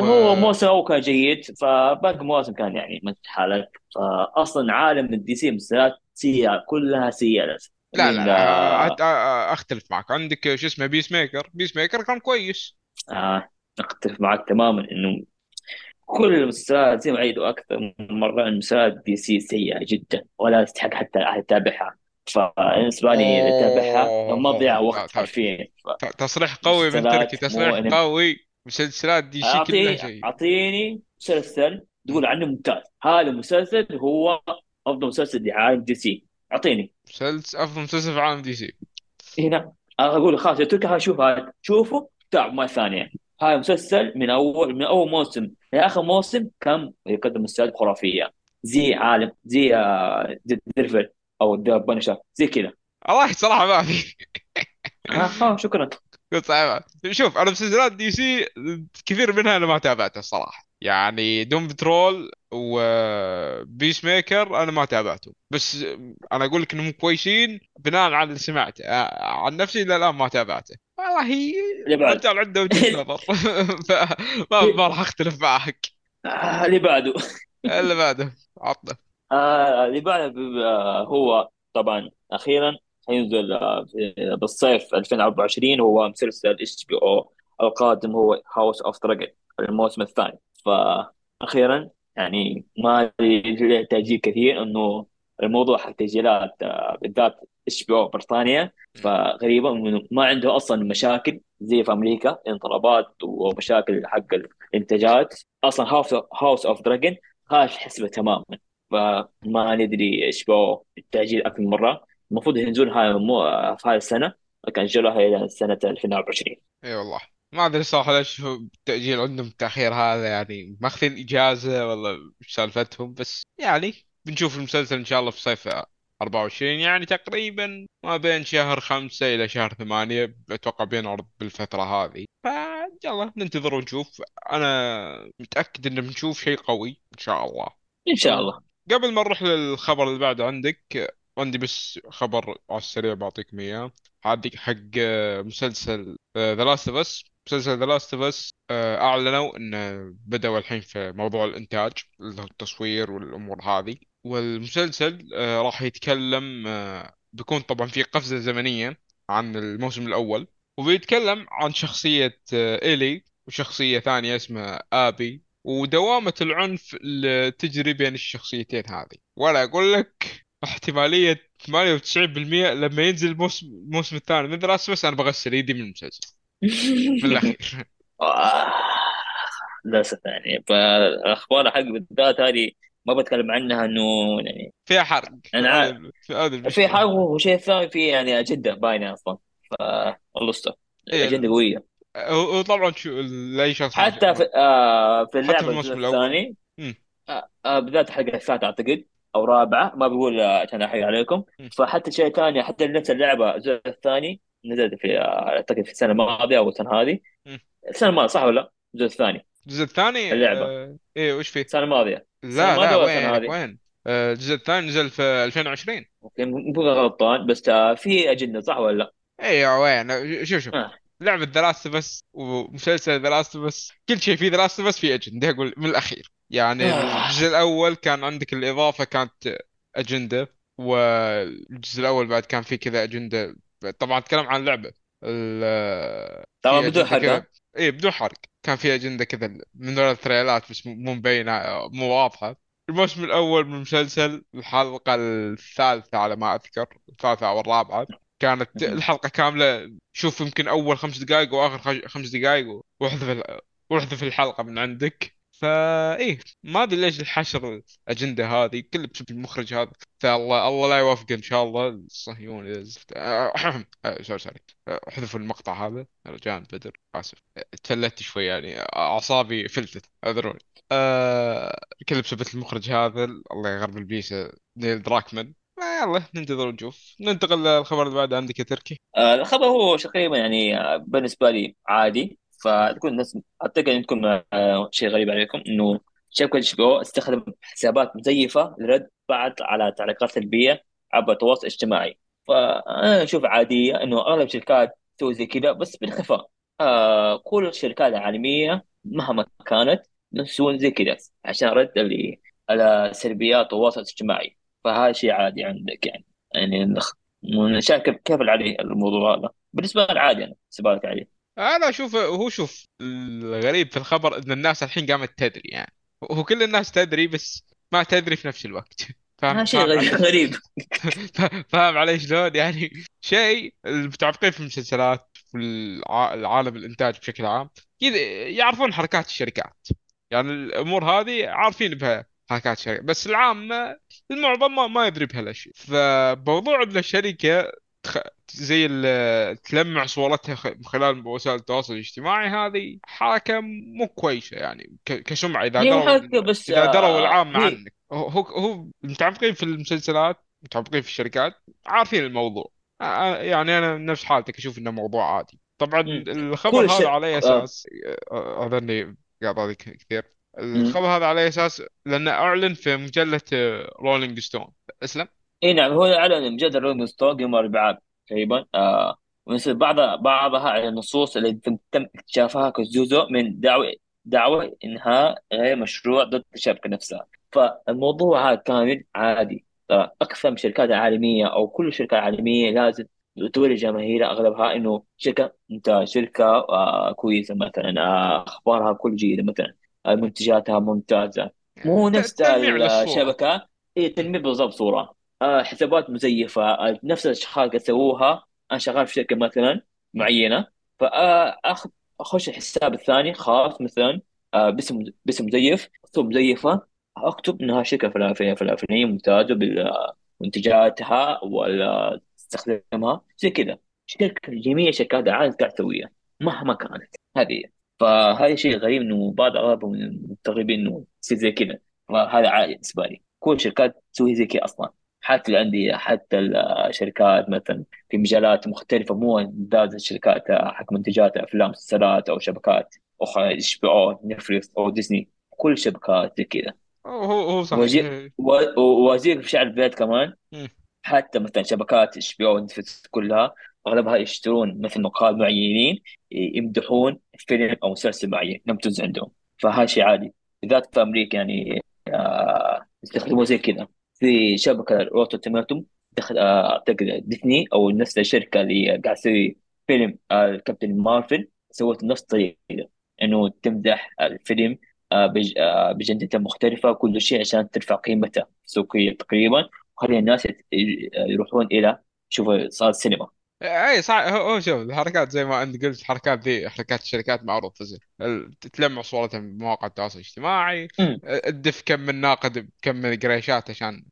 Speaker 2: هو موسم اول كان جيد فباقي مواسم كان يعني ما حالك فاصلا عالم ال DC مسلسلات سيئة كلها سيئة للأسف.
Speaker 1: لا لا لا
Speaker 2: آه
Speaker 1: أ- أختلف معك. عندك شو اسمه Peacemaker Peacemaker كان كويس.
Speaker 2: آه أختلف معك تماما إنه كل المسلسلات زي ما عيدوا أكثر من مرة المسلسلات DC سيئة جدا ولا تستحق حتى أحد يتابعها. فبالنسبة لي اتابعها مضيع وقت حرفيا.
Speaker 1: تصريح قوي من تركي تصريح قوي. مسلسلات DC كلها سيء
Speaker 2: أعطيني مسلسل. تقول عنه ممتاز. هذا المسلسل هو أفضل مسلسل لعالم DC أعطيني.
Speaker 1: مسلسل أفضل مسلسل في عالم DC.
Speaker 2: هنا أقول خلاص يا تركي هذا شوف هذا شوفه تابع مرة ثانية. هذا مسلسل من أول من أول موسم لاخر موسم كان يقدم مسلسلات خرافية. زي عالم زي آه، Daredevil أو The Punisher زي كذا.
Speaker 1: والله صراحة ما في
Speaker 2: ها ها شكرا.
Speaker 1: شوف أنا مسلسلات DC كثير منها أنا ما تابعتها الصراحه يعني Doom Patrol و Peacemaker أنا ما تابعته. بس أنا أقول لك إنهم كويسين بناء على اللي سمعته. آه، عن نفسي إلى الآن ما تابعته. والله الرجال عنده وجهة نظر. فما ما راح أختلف معك.
Speaker 2: آه، اللي بعده.
Speaker 1: اللي بعده. عطنا
Speaker 2: آه اللي بعده آه هو طبعا أخيرا حينزل آه بالصيف 2024 هو مسلسل HBO. القادم هو House of Dragon الموسم الثاني. فاخيرا يعني ما له تاجيل كثير إنه الموضوع حق تسجيلات آه بالذات HBO بريطانيا فغريبه إنه ما عنده أصلا مشاكل زي في أمريكا إضرابات ومشاكل حق الإنتاجات. أصلا House of Dragon خارج الحسبه تماما. فما ندري إيش بو التأجيل أكثر من مرة. المفروض ينزلون هاي مو في هاي السنة لكن أجلوها إلى سنة 2024
Speaker 1: إي والله. ما أدري صراحة ليش هو التأجيل عندهم التأخير هذا يعني ماخذين إجازة ولا إيش سالفتهم بس يعني بنشوف المسلسل إن شاء الله في صيف 24 يعني تقريبا ما بين شهر خمسة إلى شهر ثمانية أتوقع بينعرض بالفترة هذه. فإن شاء الله ننتظر ونشوف. أنا متأكد إن بنشوف شيء قوي إن شاء الله.
Speaker 2: إن شاء الله.
Speaker 1: قبل ما نروح للخبر اللي بعده عندك عندي بس خبر على السريع بعطيكم إياه. عندك حق مسلسل The Last of Us مسلسل The Last of Us أعلنوا انه بدأوا الحين في موضوع الإنتاج اللي هو التصوير والأمور هذه. والمسلسل آه، راح يتكلم آه، بيكون طبعا في قفزة زمنية عن الموسم الأول. وبيتكلم عن شخصية آه، إيلي وشخصية ثانية اسمها آبي. ودوامة العنف اللي تجري بين الشخصيتين هذه. وأنا أقول لك احتمالية 98% لما ينزل الموسم الموسم الثاني. من دراسة بس أنا بغسل يدي من المسلسل. من الأخير.
Speaker 2: آه، للأسف يعني. فالأخبار حق بالذات هذه ما بتكلم عنها إنه يعني
Speaker 1: فيها حرق.
Speaker 2: أنا عارف في
Speaker 1: المشكلة
Speaker 2: حرب وشيء ثاني في يعني أجندة باينة أصلا. فالله يستر
Speaker 1: إيه.
Speaker 2: أجندة قوية.
Speaker 1: وطبعا شو لأي شخص
Speaker 2: حتى في آه في
Speaker 1: حتى في الموسم
Speaker 2: الثاني. آه آه بداية الحلقة الثالثة أعتقد أو رابعة ما بقول آه، عشان أحرق عليكم. فحتى شيء ثاني حتى نفس اللعبة الجزء الثاني نزلت في أعتقد في السنة الماضية أو السنة هذه
Speaker 1: مم.
Speaker 2: السنة الماضية صح ولا لا؟ الجزء الثاني
Speaker 1: الجزء الثاني
Speaker 2: اللعبة
Speaker 1: آه... إيه وش فيه؟
Speaker 2: السنة الماضية السنة
Speaker 1: لا لا
Speaker 2: هذه؟
Speaker 1: وين؟ آه، الجزء الثاني نزل في 2020
Speaker 2: أوكي مو غلطان بس آه في أجندة صح ولا لا؟
Speaker 1: أيوه وين شوف شوف
Speaker 2: آه.
Speaker 1: لعبة The Last of Us ومسلسل The Last of Us كل شيء في The Last of Us في أجندة أقول من الأخير يعني
Speaker 2: آه.
Speaker 1: الجزء الأول كان عندك الإضافة كانت أجندة والجزء الأول بعد كان في كذا أجندة طبعا أتكلم عن ال-
Speaker 2: طبعا بدون حرق؟
Speaker 1: إيه بدون حرق. كان في اجندة كذا من ذول التريلات بس مو مبينة مو واضحة. الموسم الأول من المسلسل الحلقة الثالثة على ما أذكر الثالثة أو الرابعة. كانت الحلقة كاملة شوف يمكن أول خمس دقائق وآخر خ- خمس دقائق واحذف واحذف الحلقة من عندك. فا إيه ما أدري ليش الحشر الأجندة هذه كله بسبب المخرج هذا. فالله الله لا يوفقه إن شاء الله. آه، sorry sorry. احذفوا المقطع هذا. رجاء بدر آسف. تفلت شوي يعني. أعصابي فلتت اعذروني آه كله بسبب المخرج هذا. الله يغربل ابليسه نيل دراكمان. يلا ننتظر ونشوف. ننتقل للخبر اللي بعده. عندك يا تركي؟
Speaker 2: آه، الخبر هو تقريبا يعني بالنسبة لي عادي. فتكون الناس أعتقد أن تكون آه، شيء غريب عليكم إنه شركة HBO استخدم حسابات مزيفة للرد بعد على تعليقات سلبية عبر التواصل الاجتماعي. فأنا أشوف عادية إنه أغلب الشركات تسوي زي كذا بس بالخفاء. آه كل الشركات العالمية مهما كانت يسوون زي كذا عشان رد على سلبيات التواصل الاجتماعي. فهذا شيء عادي عندك يعني يعني شايف كيف عليه الموضوع هذا؟ بالنسبة لي عادي أنا بالنسبة لك عادي
Speaker 1: أنا أشوف هو شوف الغريب في الخبر إن الناس الحين قامت تدري يعني. هو كل الناس تدري بس ما تدري في نفس الوقت. فاهم؟
Speaker 2: شيء غريب
Speaker 1: فاهم علي شلون؟ يعني شيء المتعمقين في المسلسلات في الع- العالم الإنتاج بشكل عام. كذا يعرفون حركات الشركات. يعني الأمور هذه عارفين بها حركات الشركات. بس العامة المعظم ما, ما يدري بهالأشياء. فموضوع إن الشركة تخ... زي تلمع صورتها من خلال وسائل التواصل الاجتماعي هذه حركة مو كويسة يعني ك... كسمعة
Speaker 2: إذا
Speaker 1: دروا
Speaker 2: بس
Speaker 1: إذا دروا
Speaker 2: آه
Speaker 1: العامة
Speaker 2: هي
Speaker 1: عنك. هو هو متعمقين في المسلسلات متعمقين في الشركات عارفين الموضوع. آه، آه، يعني أنا نفس حالتك أشوف إنه موضوع عادي. طبعا
Speaker 2: مم.
Speaker 1: الخبر هذا على
Speaker 2: آه.
Speaker 1: أساس آه، أظني قاطع كثير.
Speaker 2: مم.
Speaker 1: الخبر هذا على أساس؟ لأنه أعلن في مجلة Rolling Stone اسلم
Speaker 2: إي نعم هو أعلن مجلة Rolling Stone يوم الأربعاء. تقريبا. آه بعض بعضها على النصوص التي تم اكتشافها كجزء من دعوة دعوة انهاء غير مشروع ضد الشبكة نفسها. فالموضوع هذا كامل عادي. ترى أكثر من الشركات العالمية أو كل الشركات العالمية لازم توري جماهيرها أغلبها إنه شركة ممتازة شركة آه كويسة مثلا آه أخبارها كل جيدة مثلا آه منتجاتها ممتازة. مو نفس الشبكة. إيه تنمي بالضبط صورة. حسابات مزيفة. آه نفس الأشخاص قاعد يسووها. أنا شغال في شركة مثلا معينة. فأخذ أخش الحساب الثاني خاص مثلا آه باسم باسم مزيف. صورة مزيفة. أكتب إنها شركة فلان فلان فلان فلانية ممتازة بمنتجاتها ولا تستخدمها زي كذا. شركة جميع شركات العالم قاعد تسويها مهما كانت. هذه. فهذا شيء غريب إنه بعض اغلبهم من المستغربين إنه يصير زي كذا. وهذا عادي بالنسبة لي كل الشركات تسوي زي كذا أصلا. حتى الانديه حتى الشركات مثلا في مجالات مختلفة مو ذات الشركات حق منتجات أفلام مسلسلات أو شبكات أخرى HBO Netflix أو نتفلكس أو ديزني كل الشبكات زي كذا.
Speaker 1: هو هو صحيح
Speaker 2: و- ووزير في شعر البلاد كمان. حتى مثلا شبكات HBO Netflix كلها أغلبها يشترون مثل نقاد معينين يمدحون فيلم أو مسلسل معين ينتج عندهم. فهذا شيء عادي. بالذات في أمريكا يعني آه يستخدموا زي كذا. في شبكة Rotten Tomatoes دخل آه، اعتقد ديزني أو نفس الشركة اللي قاعد تسوي فيلم آه كابتن مارفل. سوت نفس الطريقة إنه تمدح الفيلم آه بج- آه بجودة مختلفة كل شيء عشان ترفع قيمته السوقية تقريبا. وخلي الناس يروحون إلى شوفوا صار سينما
Speaker 1: اي صح هو هو شوف الحركات زي ما أنت قلت الحركات ذي حركات الشركات معروفه ال- تلمع صورتها بمواقع التواصل الاجتماعي. تدف كم من ناقد كم من قريشات عشان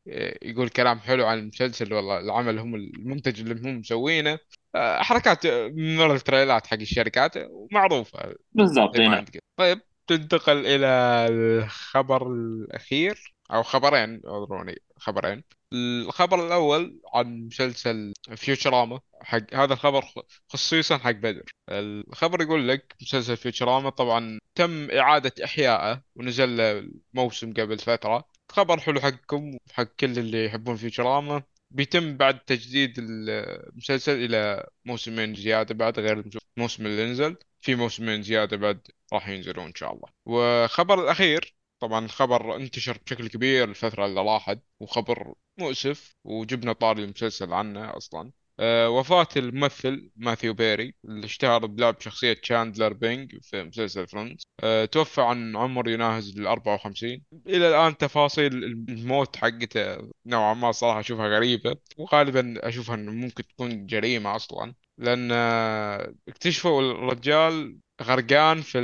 Speaker 1: يقول كلام حلو عن المسلسل ولا العمل هم المنتج اللي هم مسوينه. آه، حركات من التريلات حق الشركات معروفه
Speaker 2: بالضبط
Speaker 1: زي ما قلت. طيب تنتقل إلى الخبر الأخير أو خبرين أعذروني خبرين. الخبر الأول عن مسلسل فيوتشراما حق هذا الخبر خصيصا حق بدر. الخبر يقول لك مسلسل فيوتشراما طبعا تم إعادة إحيائه ونزل له موسم قبل فترة. خبر حلو حقكم وحق كل اللي يحبون فيوتشراما. بيتم بعد تجديد المسلسل إلى موسمين زيادة بعد غير الموسم اللي نزل. في موسمين زيادة بعد راح ينزلون إن شاء الله. وخبر الأخير طبعا الخبر انتشر بشكل كبير الفترة اللي راحت وخبر مؤسف وجبنا طاري المسلسل عنه أصلا. أه وفاة الممثل ماثيو بيري اللي اشتهر بلعب شخصية شاندلر بينج في مسلسل Friends. أه توفى عن عمر يناهز ال 54 إلى الآن تفاصيل الموت حقته نوعا ما صراحة أشوفها غريبة وغالبا أشوفها إنه ممكن تكون جريمة أصلا. لأن آه، اكتشفوا الرجال غرقان في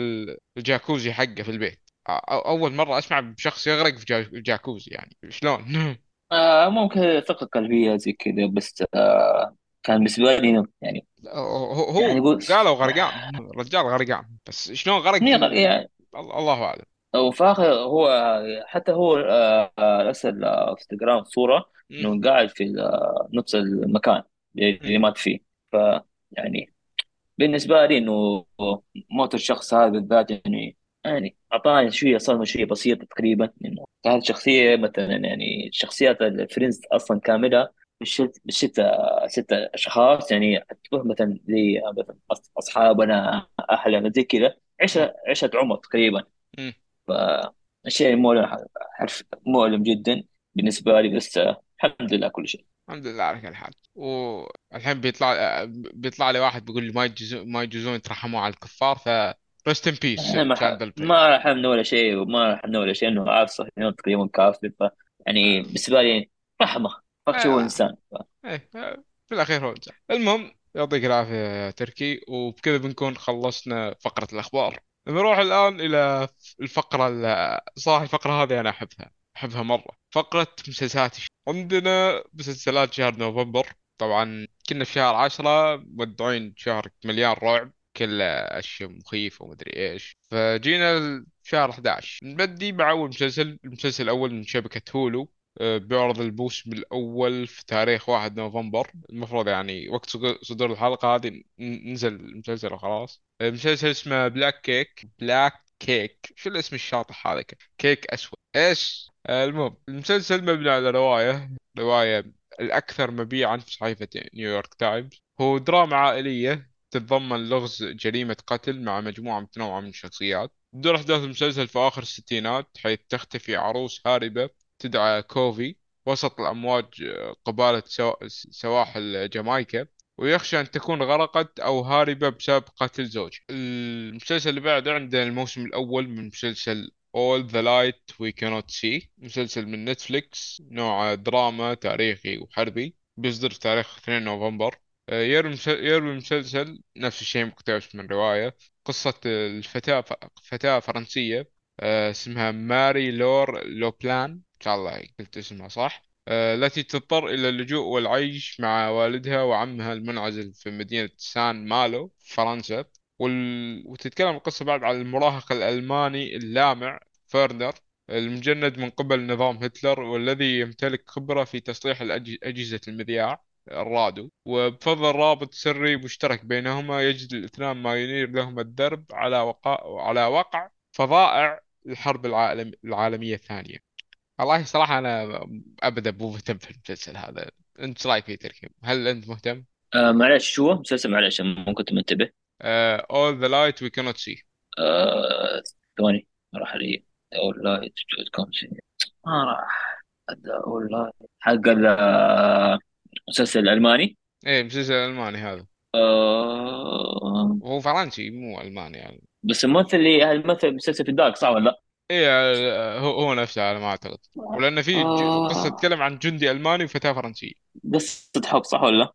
Speaker 1: الجاكوزي حقه في البيت. أول مرة أسمع بشخص يغرق في جا- جاكوزي يعني شلون؟
Speaker 2: آه ممكن ثقة قلبية زي كذا بس آه كان بالنسبة لي يعني
Speaker 1: هو هو
Speaker 2: يعني يقول
Speaker 1: قالوا غرقان الرجال غرقان بس شلون غرق.
Speaker 2: يعني
Speaker 1: الله أعلم
Speaker 2: وفي هو حتى هو آه آه، إنستغرام صورة. إنه قاعد في نفس المكان اللي مات فيه ف يعني بالنسبة لي إنه موت الشخص هذا بالذات يعني يعني أعطاني شوية صدمة شوية بسيطة تقريبا إنه كانت شخصية مثلا يعني شخصيات الفريندز أصلا كاملة بالشت بالشتى ست أشخاص يعني أعتبر مثلا زي مثلا أص- أصحابنا أهلنا زي كذا. عشرة عشرة عمر تقريبا. فالشيء مؤلم حرف مؤلم جدا بالنسبة لي بس الحمد لله كل شيء
Speaker 1: الحمد لله على كل حال والحين بيطلع بيطلع لي واحد بيقول لي ما يجوزون ما يجوزون يترحمون على الكفار ف ريست ان بيس
Speaker 2: أنا ما راح ولا شيء وما راح ولا شيء إنه عارف صهيوني تقريبا كافر ف يعني بالنسبة لي رحمة. فقط هو
Speaker 1: آه.
Speaker 2: إنسان.
Speaker 1: إيه آه، في الأخير هو إنسان المهم يعطيك العافية يا تركي. وبكذا بنكون خلصنا فقرة الأخبار. نروح الآن إلى الفقرة ال- صراحة الفقرة هذه أنا أحبها. أحبها مرة. فقرة مسلسلات عندنا مسلسلات شهر نوفمبر. طبعا كنا في شهر عشرة مودعين شهر مليان رعب. كله أشياء مخيفة ومدري إيش. فجينا شهر 11 نبدي مع أول مسلسل المسلسل الأول من شبكة Hulu. آه، بيعرض الموسم الأول في تاريخ 1 نوفمبر. المفروض يعني وقت صدور الحلقة هذه نزل المسلسل وخلاص. المسلسل اسمه Black Cake Black كيك شو الاسم الشاطح هذا؟ كيك أسود. إيش؟ آه، المهم المسلسل مبني على رواية. رواية الأكثر مبيعا في صحيفة نيويورك تايمز هو دراما عائلية. تتضمن لغز جريمة قتل مع مجموعة متنوعة من الشخصيات. تدور أحداث المسلسل في آخر الستينات حيث تختفي عروس هاربة تدعى كوفي وسط الأمواج قبالة سوا- سواحل جامايكا ويخشى أن تكون غرقت أو هاربة بسبب قتل زوجها. المسلسل اللي بعده عندنا الموسم الأول من مسلسل All the Light We Cannot See. مسلسل من Netflix نوع دراما تاريخي وحربي بيصدر في تاريخ 2 نوفمبر. آه، يروي المس- يروي المسلسل نفس الشيء مقتبس من رواية قصة الفتاة فتاة فرنسية آه، اسمها ماري لور لوبلان إن شاء الله قلت اسمها صح آه، التي تضطر إلى اللجوء والعيش مع والدها وعمها المنعزل في مدينة سان مالو فرنسا وال... وتتكلم القصة بعد عن المراهق الألماني اللامع فيرنر المجند من قبل نظام هتلر والذي يمتلك خبرة في تصليح الأج... أجهزة المذياع. الراديو. وبفضل رابط سري مشترك بينهما يجد الاثنان ما ينير لهما الدرب على وقع على وقع فظائع الحرب العالم... العالمية الثانية. والله صراحة أنا أبدا مو مهتم في المسلسل هذا. أنت إيش رأيك فيه تركي؟ هل أنت مهتم؟
Speaker 2: آه معلش شو مسلسل؟ معلش ما كنت منتبه.
Speaker 1: uh, All the light we cannot see.
Speaker 2: آه ثواني راح لي All Light Could Not See ما راح All Light حق المسلسل الالماني
Speaker 1: إيه مسلسل ألماني هذا.
Speaker 2: آه.
Speaker 1: وهو فرنسي مو ألماني يعني.
Speaker 2: بس الممثل اللي الممثل مسلسل في ال Dark صح ولا لا؟
Speaker 1: آه، هو هو نفسه على ما أعتقد. ولأن في
Speaker 2: آه.
Speaker 1: تتكلم عن جندي ألماني وفتاة فرنسية.
Speaker 2: قصة حب صح ولا لا؟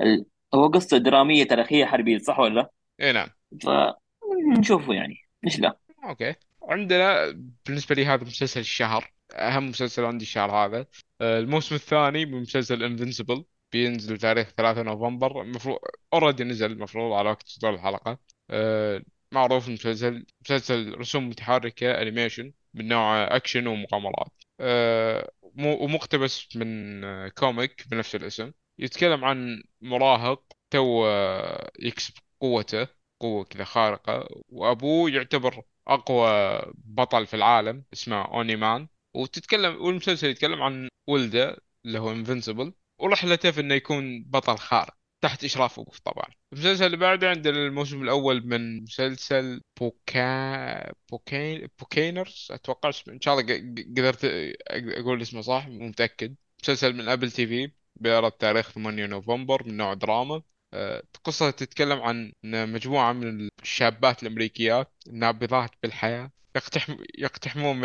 Speaker 2: ال- هو قصة درامية تاريخية حربية صح ولا لا؟
Speaker 1: إيه نعم.
Speaker 2: فنشوفه يعني. ليش لا؟
Speaker 1: okay. عندنا بالنسبة لي هذا مسلسل الشهر. أهم مسلسل عندي الشهر هذا. آه، الموسم الثاني من مسلسل Invincible بينزل تاريخ 3 نوفمبر. المفروض already نزل المفروض على وقت صدور الحلقة. آه، معروف المسلسل مسلسل رسوم متحركة animation من نوع اكشن ومغامرات. آه، مو- ومقتبس من آه، comic بنفس الاسم. يتكلم عن مراهق تو آه، يكسب قوته قوة كذا خارقة. وأبوه يعتبر أقوى بطل في العالم اسمه Omni-Man وتتكلم والمسلسل يتكلم عن ولده اللي هو Invincible ورحلته في إنه يكون بطل خارق تحت إشراف أبوه طبعا. المسلسل اللي بعده عندنا الموسم الأول من مسلسل بوكا بوكين Buccaneers أتوقع اسمه إن شاء الله قدرت أقول اسمه صح مو متأكد. مسلسل من Apple TV بيعرض تاريخ 8 نوفمبر من نوع دراما. قصة تتكلم عن مجموعة من الشابات الأمريكيات النابضات بالحياة يقتحم يقتحمون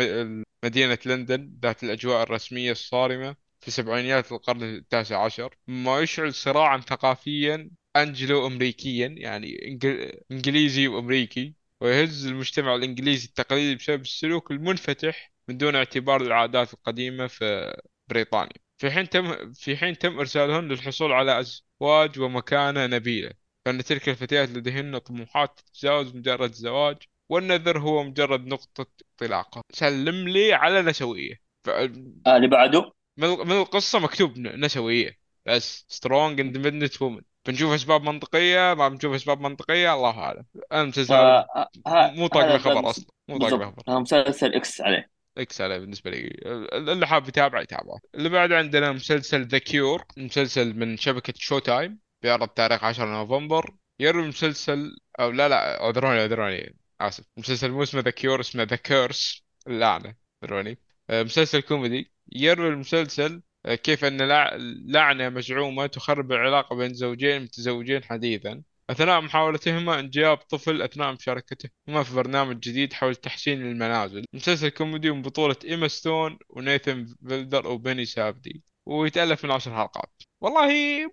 Speaker 1: مدينة لندن ذات الأجواء الرسمية الصارمة في سبعينيات القرن التاسع عشر. مما يشعل صراعا ثقافيا أنجلو أمريكيا يعني إنج- إنجليزي وأمريكي ويهز المجتمع الإنجليزي التقليدي بسبب السلوك المنفتح من دون اعتبار العادات القديمة في بريطانيا. في حين تم في حين تم إرسالهن للحصول على أزواج ومكانة نبيلة فإن تلك الفتيات لديهن طموحات تتجاوز مجرد الزواج والنظر هو مجرد نقطة انطلاقة سلم لي على نسوية ف-
Speaker 2: آه اللي بعده؟
Speaker 1: من القصة مكتوب نسوية بس strong independent woman بنشوف أسباب منطقية ما بنشوف أسباب منطقية الله أنا المسلسل
Speaker 2: آه ه-
Speaker 1: مو طاق خبر أصلا. مو طاق خبر
Speaker 2: مسلسل إكس عليه.
Speaker 1: إكس عليه بالنسبة لي. اللي حاب يتابع يتابعه اللي بعد عندنا مسلسل The Cure مسلسل من شبكة Showtime بيعرض تاريخ 10 نوفمبر. يروي المسلسل أو لا لا اعذروني اعذروني اسف مسلسل مو اسمه The Cure اسمه The Curse اللعنة. اعذروني آه، مسلسل كوميدي. يروي المسلسل آه، كيف أن لع- لعنة مزعومة تخرب العلاقة بين زوجين متزوجين حديثا. أثناء محاولتهما إنجاب طفل أثناء مشاركتهما في برنامج جديد حول تحسين المنازل. مسلسل كوميدي من بطولة إيما ستون ونيثن فيلدر وبني سافدي ويتألف من عشر حلقات. والله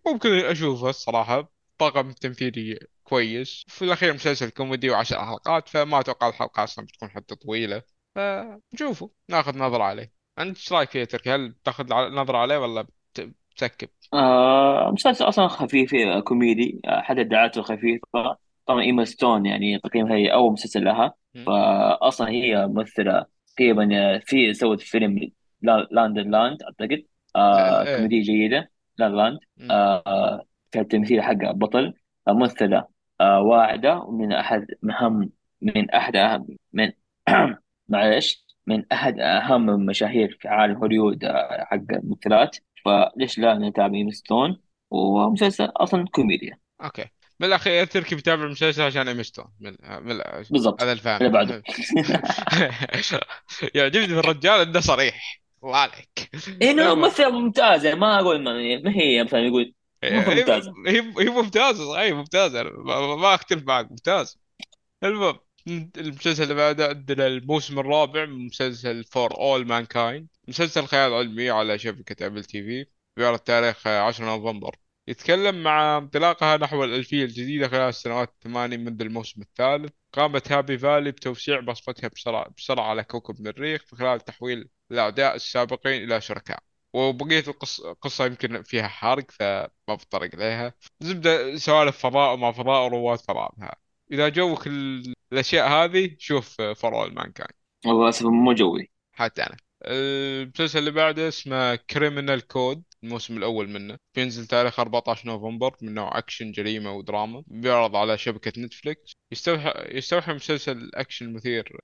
Speaker 1: ممكن أشوفه الصراحة. طاقم تمثيلي كويس. في الأخير مسلسل كوميدي وعشر حلقات فما أتوقع الحلقة أصلا بتكون حتى طويلة. فنشوفه ناخذ نظرة عليه. أنت إيش رأيك فيه تركي؟ هل بتاخذ نظرة عليه ولا بت- بتسكب؟
Speaker 2: آه مسلسل أصلا خفيف آه، كوميدي. آه، حتى دعايته خفيفة. طبعا إيما ستون يعني تقريبا هي أول مسلسل لها? فاصلا هي ممثلة تقريبا آه، في سوت فيلم لا- لاند لاند أعتقد.
Speaker 1: آه، إيه.
Speaker 2: كوميدي جيدة. لاند لاند آه، في التمثيل حق بطل آه ممثلة آه واعدة ومن أحد مهم من أحد أهم من معلش من أحد أهم المشاهير في عالم هوليوود آه، حق الممثلات. فليش لا نتابع إيما ستون؟ ومسلسل أصلا كوميديا.
Speaker 1: أوكي. من الاخير تركي بيتابع المسلسل عشان ايمستون من من هذا
Speaker 2: بالضبط
Speaker 1: الفهم.
Speaker 2: اللي بعده.
Speaker 1: يعجبني في الرجال إنه صريح. الله عليك.
Speaker 2: هنا
Speaker 1: المهم
Speaker 2: ممثلة ممتازة ما أقول ما هي مثلا يقول ممثلة
Speaker 1: هي هي هي ممتازة صحيح ممتازة. ما, أختلف معك ممتاز. المهم المسلسل اللي بعده عندنا الموسم الرابع من مسلسل For All Mankind مسلسل خيال علمي على شبكة Apple TV بيعرض تاريخ 10 نوفمبر. يتكلم مع انطلاقها نحو الألفية الجديدة خلال السنوات الثمانين منذ الموسم الثالث. قامت هابي فالي بتوسيع بصمتها بسرعة, بسرعة على كوكب المريخ خلال تحويل الأعداء السابقين إلى شركاء. وبقية القصة يمكن فيها حرق فما بتطرق عليها زبدة سوالف فضاء وما فضاء ورواد فضاء إذا جوك ال- الأشياء هذه شوف For All Mankind
Speaker 2: والله للأسف مو جوي.
Speaker 1: حتى أنا. المسلسل اللي بعده اسمه Criminal Code الموسم الأول منه. بينزل تاريخ 14 نوفمبر من نوع أكشن جريمة ودراما. بيعرض على شبكة Netflix. يستوحى يستوحى مسلسل أكشن مثير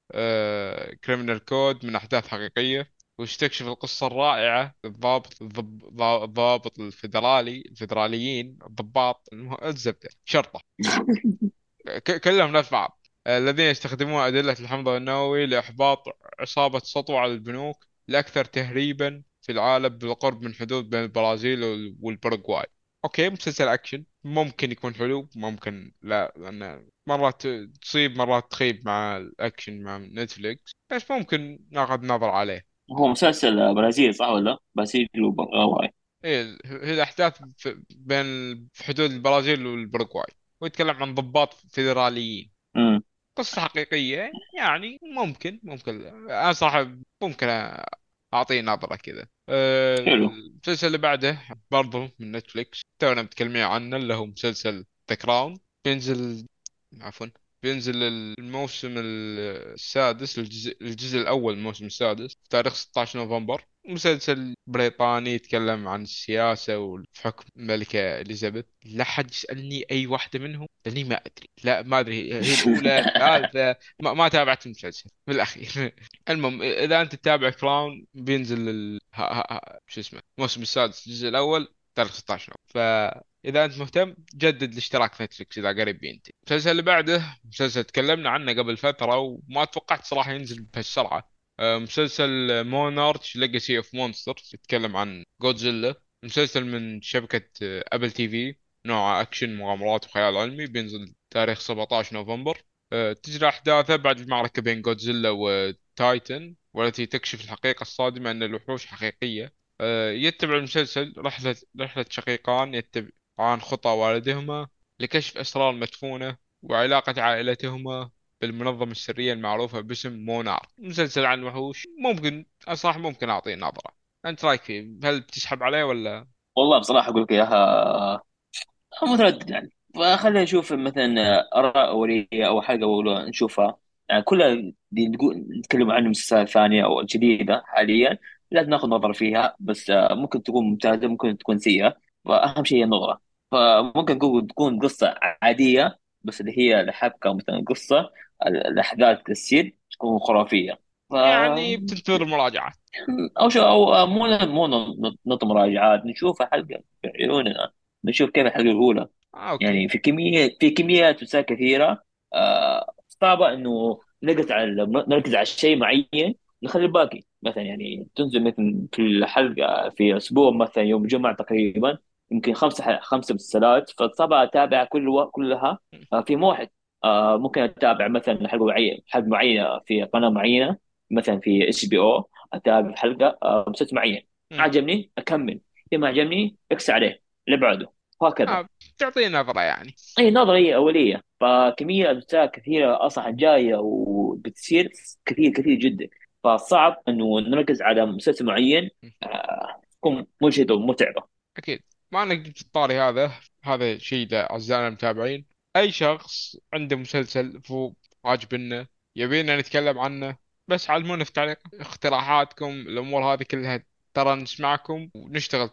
Speaker 1: Criminal Code من أحداث حقيقية. ويستكشف القصة الرائعة؟ للضابط الضابط الفيدرالي الفيدراليين الضباط الزبدة شرطة. كلهم نفس بعض. الذين يستخدمون أدلة الحمض النووي لإحباط عصابة سطو على البنوك الأكثر تهريبا في العالم بالقرب من حدود بين البرازيل وال- والباراغواي okay مسلسل أكشن. ممكن يكون حلو ممكن لا لأن مرات تصيب مرات تخيب مع الأكشن مع Netflix بس ممكن ناخذ نظرة عليه.
Speaker 2: هو مسلسل برازيلي صح ولا؟ برازيلي وبرغواي.
Speaker 1: إيه هي الأحداث في بين في حدود البرازيل والباراغواي ويتكلم عن ضباط فيدراليين.
Speaker 2: امم
Speaker 1: قصة حقيقية يعني ممكن ممكن. أنا صراحة ممكن أعطيه نظرة كذا.
Speaker 2: حلو.
Speaker 1: المسلسل اللي بعده برضه من Netflix تونا متكلمين عنه اللي هو مسلسل The Crown بينزل عفوا بينزل الموسم السادس الجزء, الجزء الأول من الموسم السادس تاريخ 16 نوفمبر. مسلسل بريطاني يتكلم عن السياسة والحكم الملكة إليزابيث. لا حد يسألني أي واحدة منهم لأني ما أدري. لا ما أدري. هي الأولى الثالثة. ما, ما تابعت المسلسل. في الأخير. المهم إذا أنت تتابع Crown بينزل ال... شو اسمه الموسم السادس الجزء الأول تاريخ 16 فإذا أنت مهتم جدد الاشتراك في Netflix إذا قريب بينتهي المسلسل اللي بعده مسلسل تكلمنا عنه قبل فترة وما توقعت صراحة ينزل بهالسرعة. آه، مسلسل Monarch: Legacy of Monsters يتكلم عن جودزيلا مسلسل من شبكة Apple TV نوعه أكشن مغامرات وخيال علمي بينزل تاريخ 17 نوفمبر. آه، تجري أحداثه بعد المعركة بين جودزيلا وتايتن والتي تكشف الحقيقة الصادمة أن الوحوش حقيقية. آه، يتبع المسلسل رحلة رحلة شقيقان يتبعان خطى والدهما لكشف اسرار مدفونة وعلاقة عائلتهما بالمنظمة السرية المعروفة باسم مونار. مسلسل عن وحوش. ممكن صراحة ممكن أعطيه نظرة. أنت رأيك فيه؟ هل بتسحب عليه ولا؟
Speaker 2: والله بصراحة أقول لك إياها متردد يعني. فخلينا نشوف مثلا آراء أولية أو حلقة أولى نشوفها. يعني كلها دي نتكلم عن المسلسلات الثانية أو الجديدة حاليا. لازم ناخذ نظرة فيها بس آه، ممكن تكون ممتازة ممكن تكون سيئة. وأهم شيء النظرة. فممكن تكون قصة عادية بس اللي هي الحبكة مثلا قصة ال- الأحداث تصير تكون خرافية. ف
Speaker 1: يعني بتنتظر المراجعات.
Speaker 2: أو شو أو مو مو نط مراجعات نشوف الحلقة بعيوننا نشوف كيف الحلقة الأولى.
Speaker 1: آه أوكي.
Speaker 2: يعني في كمية في كميات وسائل كثيرة آه صعبة إنه نركز على نركز على شيء معين نخلي الباقي مثلا يعني تنزل مثلا في الحلقة في أسبوع مثلا يوم الجمعة تقريبا يمكن خمسة خمسة مسلسلات فصعب أتابع كل و... كلها. آه، في موحد آه، ممكن أتابع مثلا حلقة معينة حلقة معينة في قناة معينة مثلا في HBO أتابع حلقة آه، مسلسل معين. عجبني أكمل. إذا ما عجبني إكس عليه. اللي بعده وهكذا.
Speaker 1: آه تعطيه نظرة يعني.
Speaker 2: اي نظريه أولية. فكمية اجزاء كثيرة أصلا جاية وبتصير كثير كثير جدا. فصعب إنه نركز على مسلسل معين تكون مجهده ومتعبة.
Speaker 1: أكيد. ما أنا جبت الطاري هذا هذا شيء لأعزائنا المتابعين. أي شخص عنده مسلسل فوق عاجبنا يبينا نتكلم عنه بس علمونا في التعليق اقتراحاتكم الأمور هذه كلها ترى نسمعكم ونشتغل.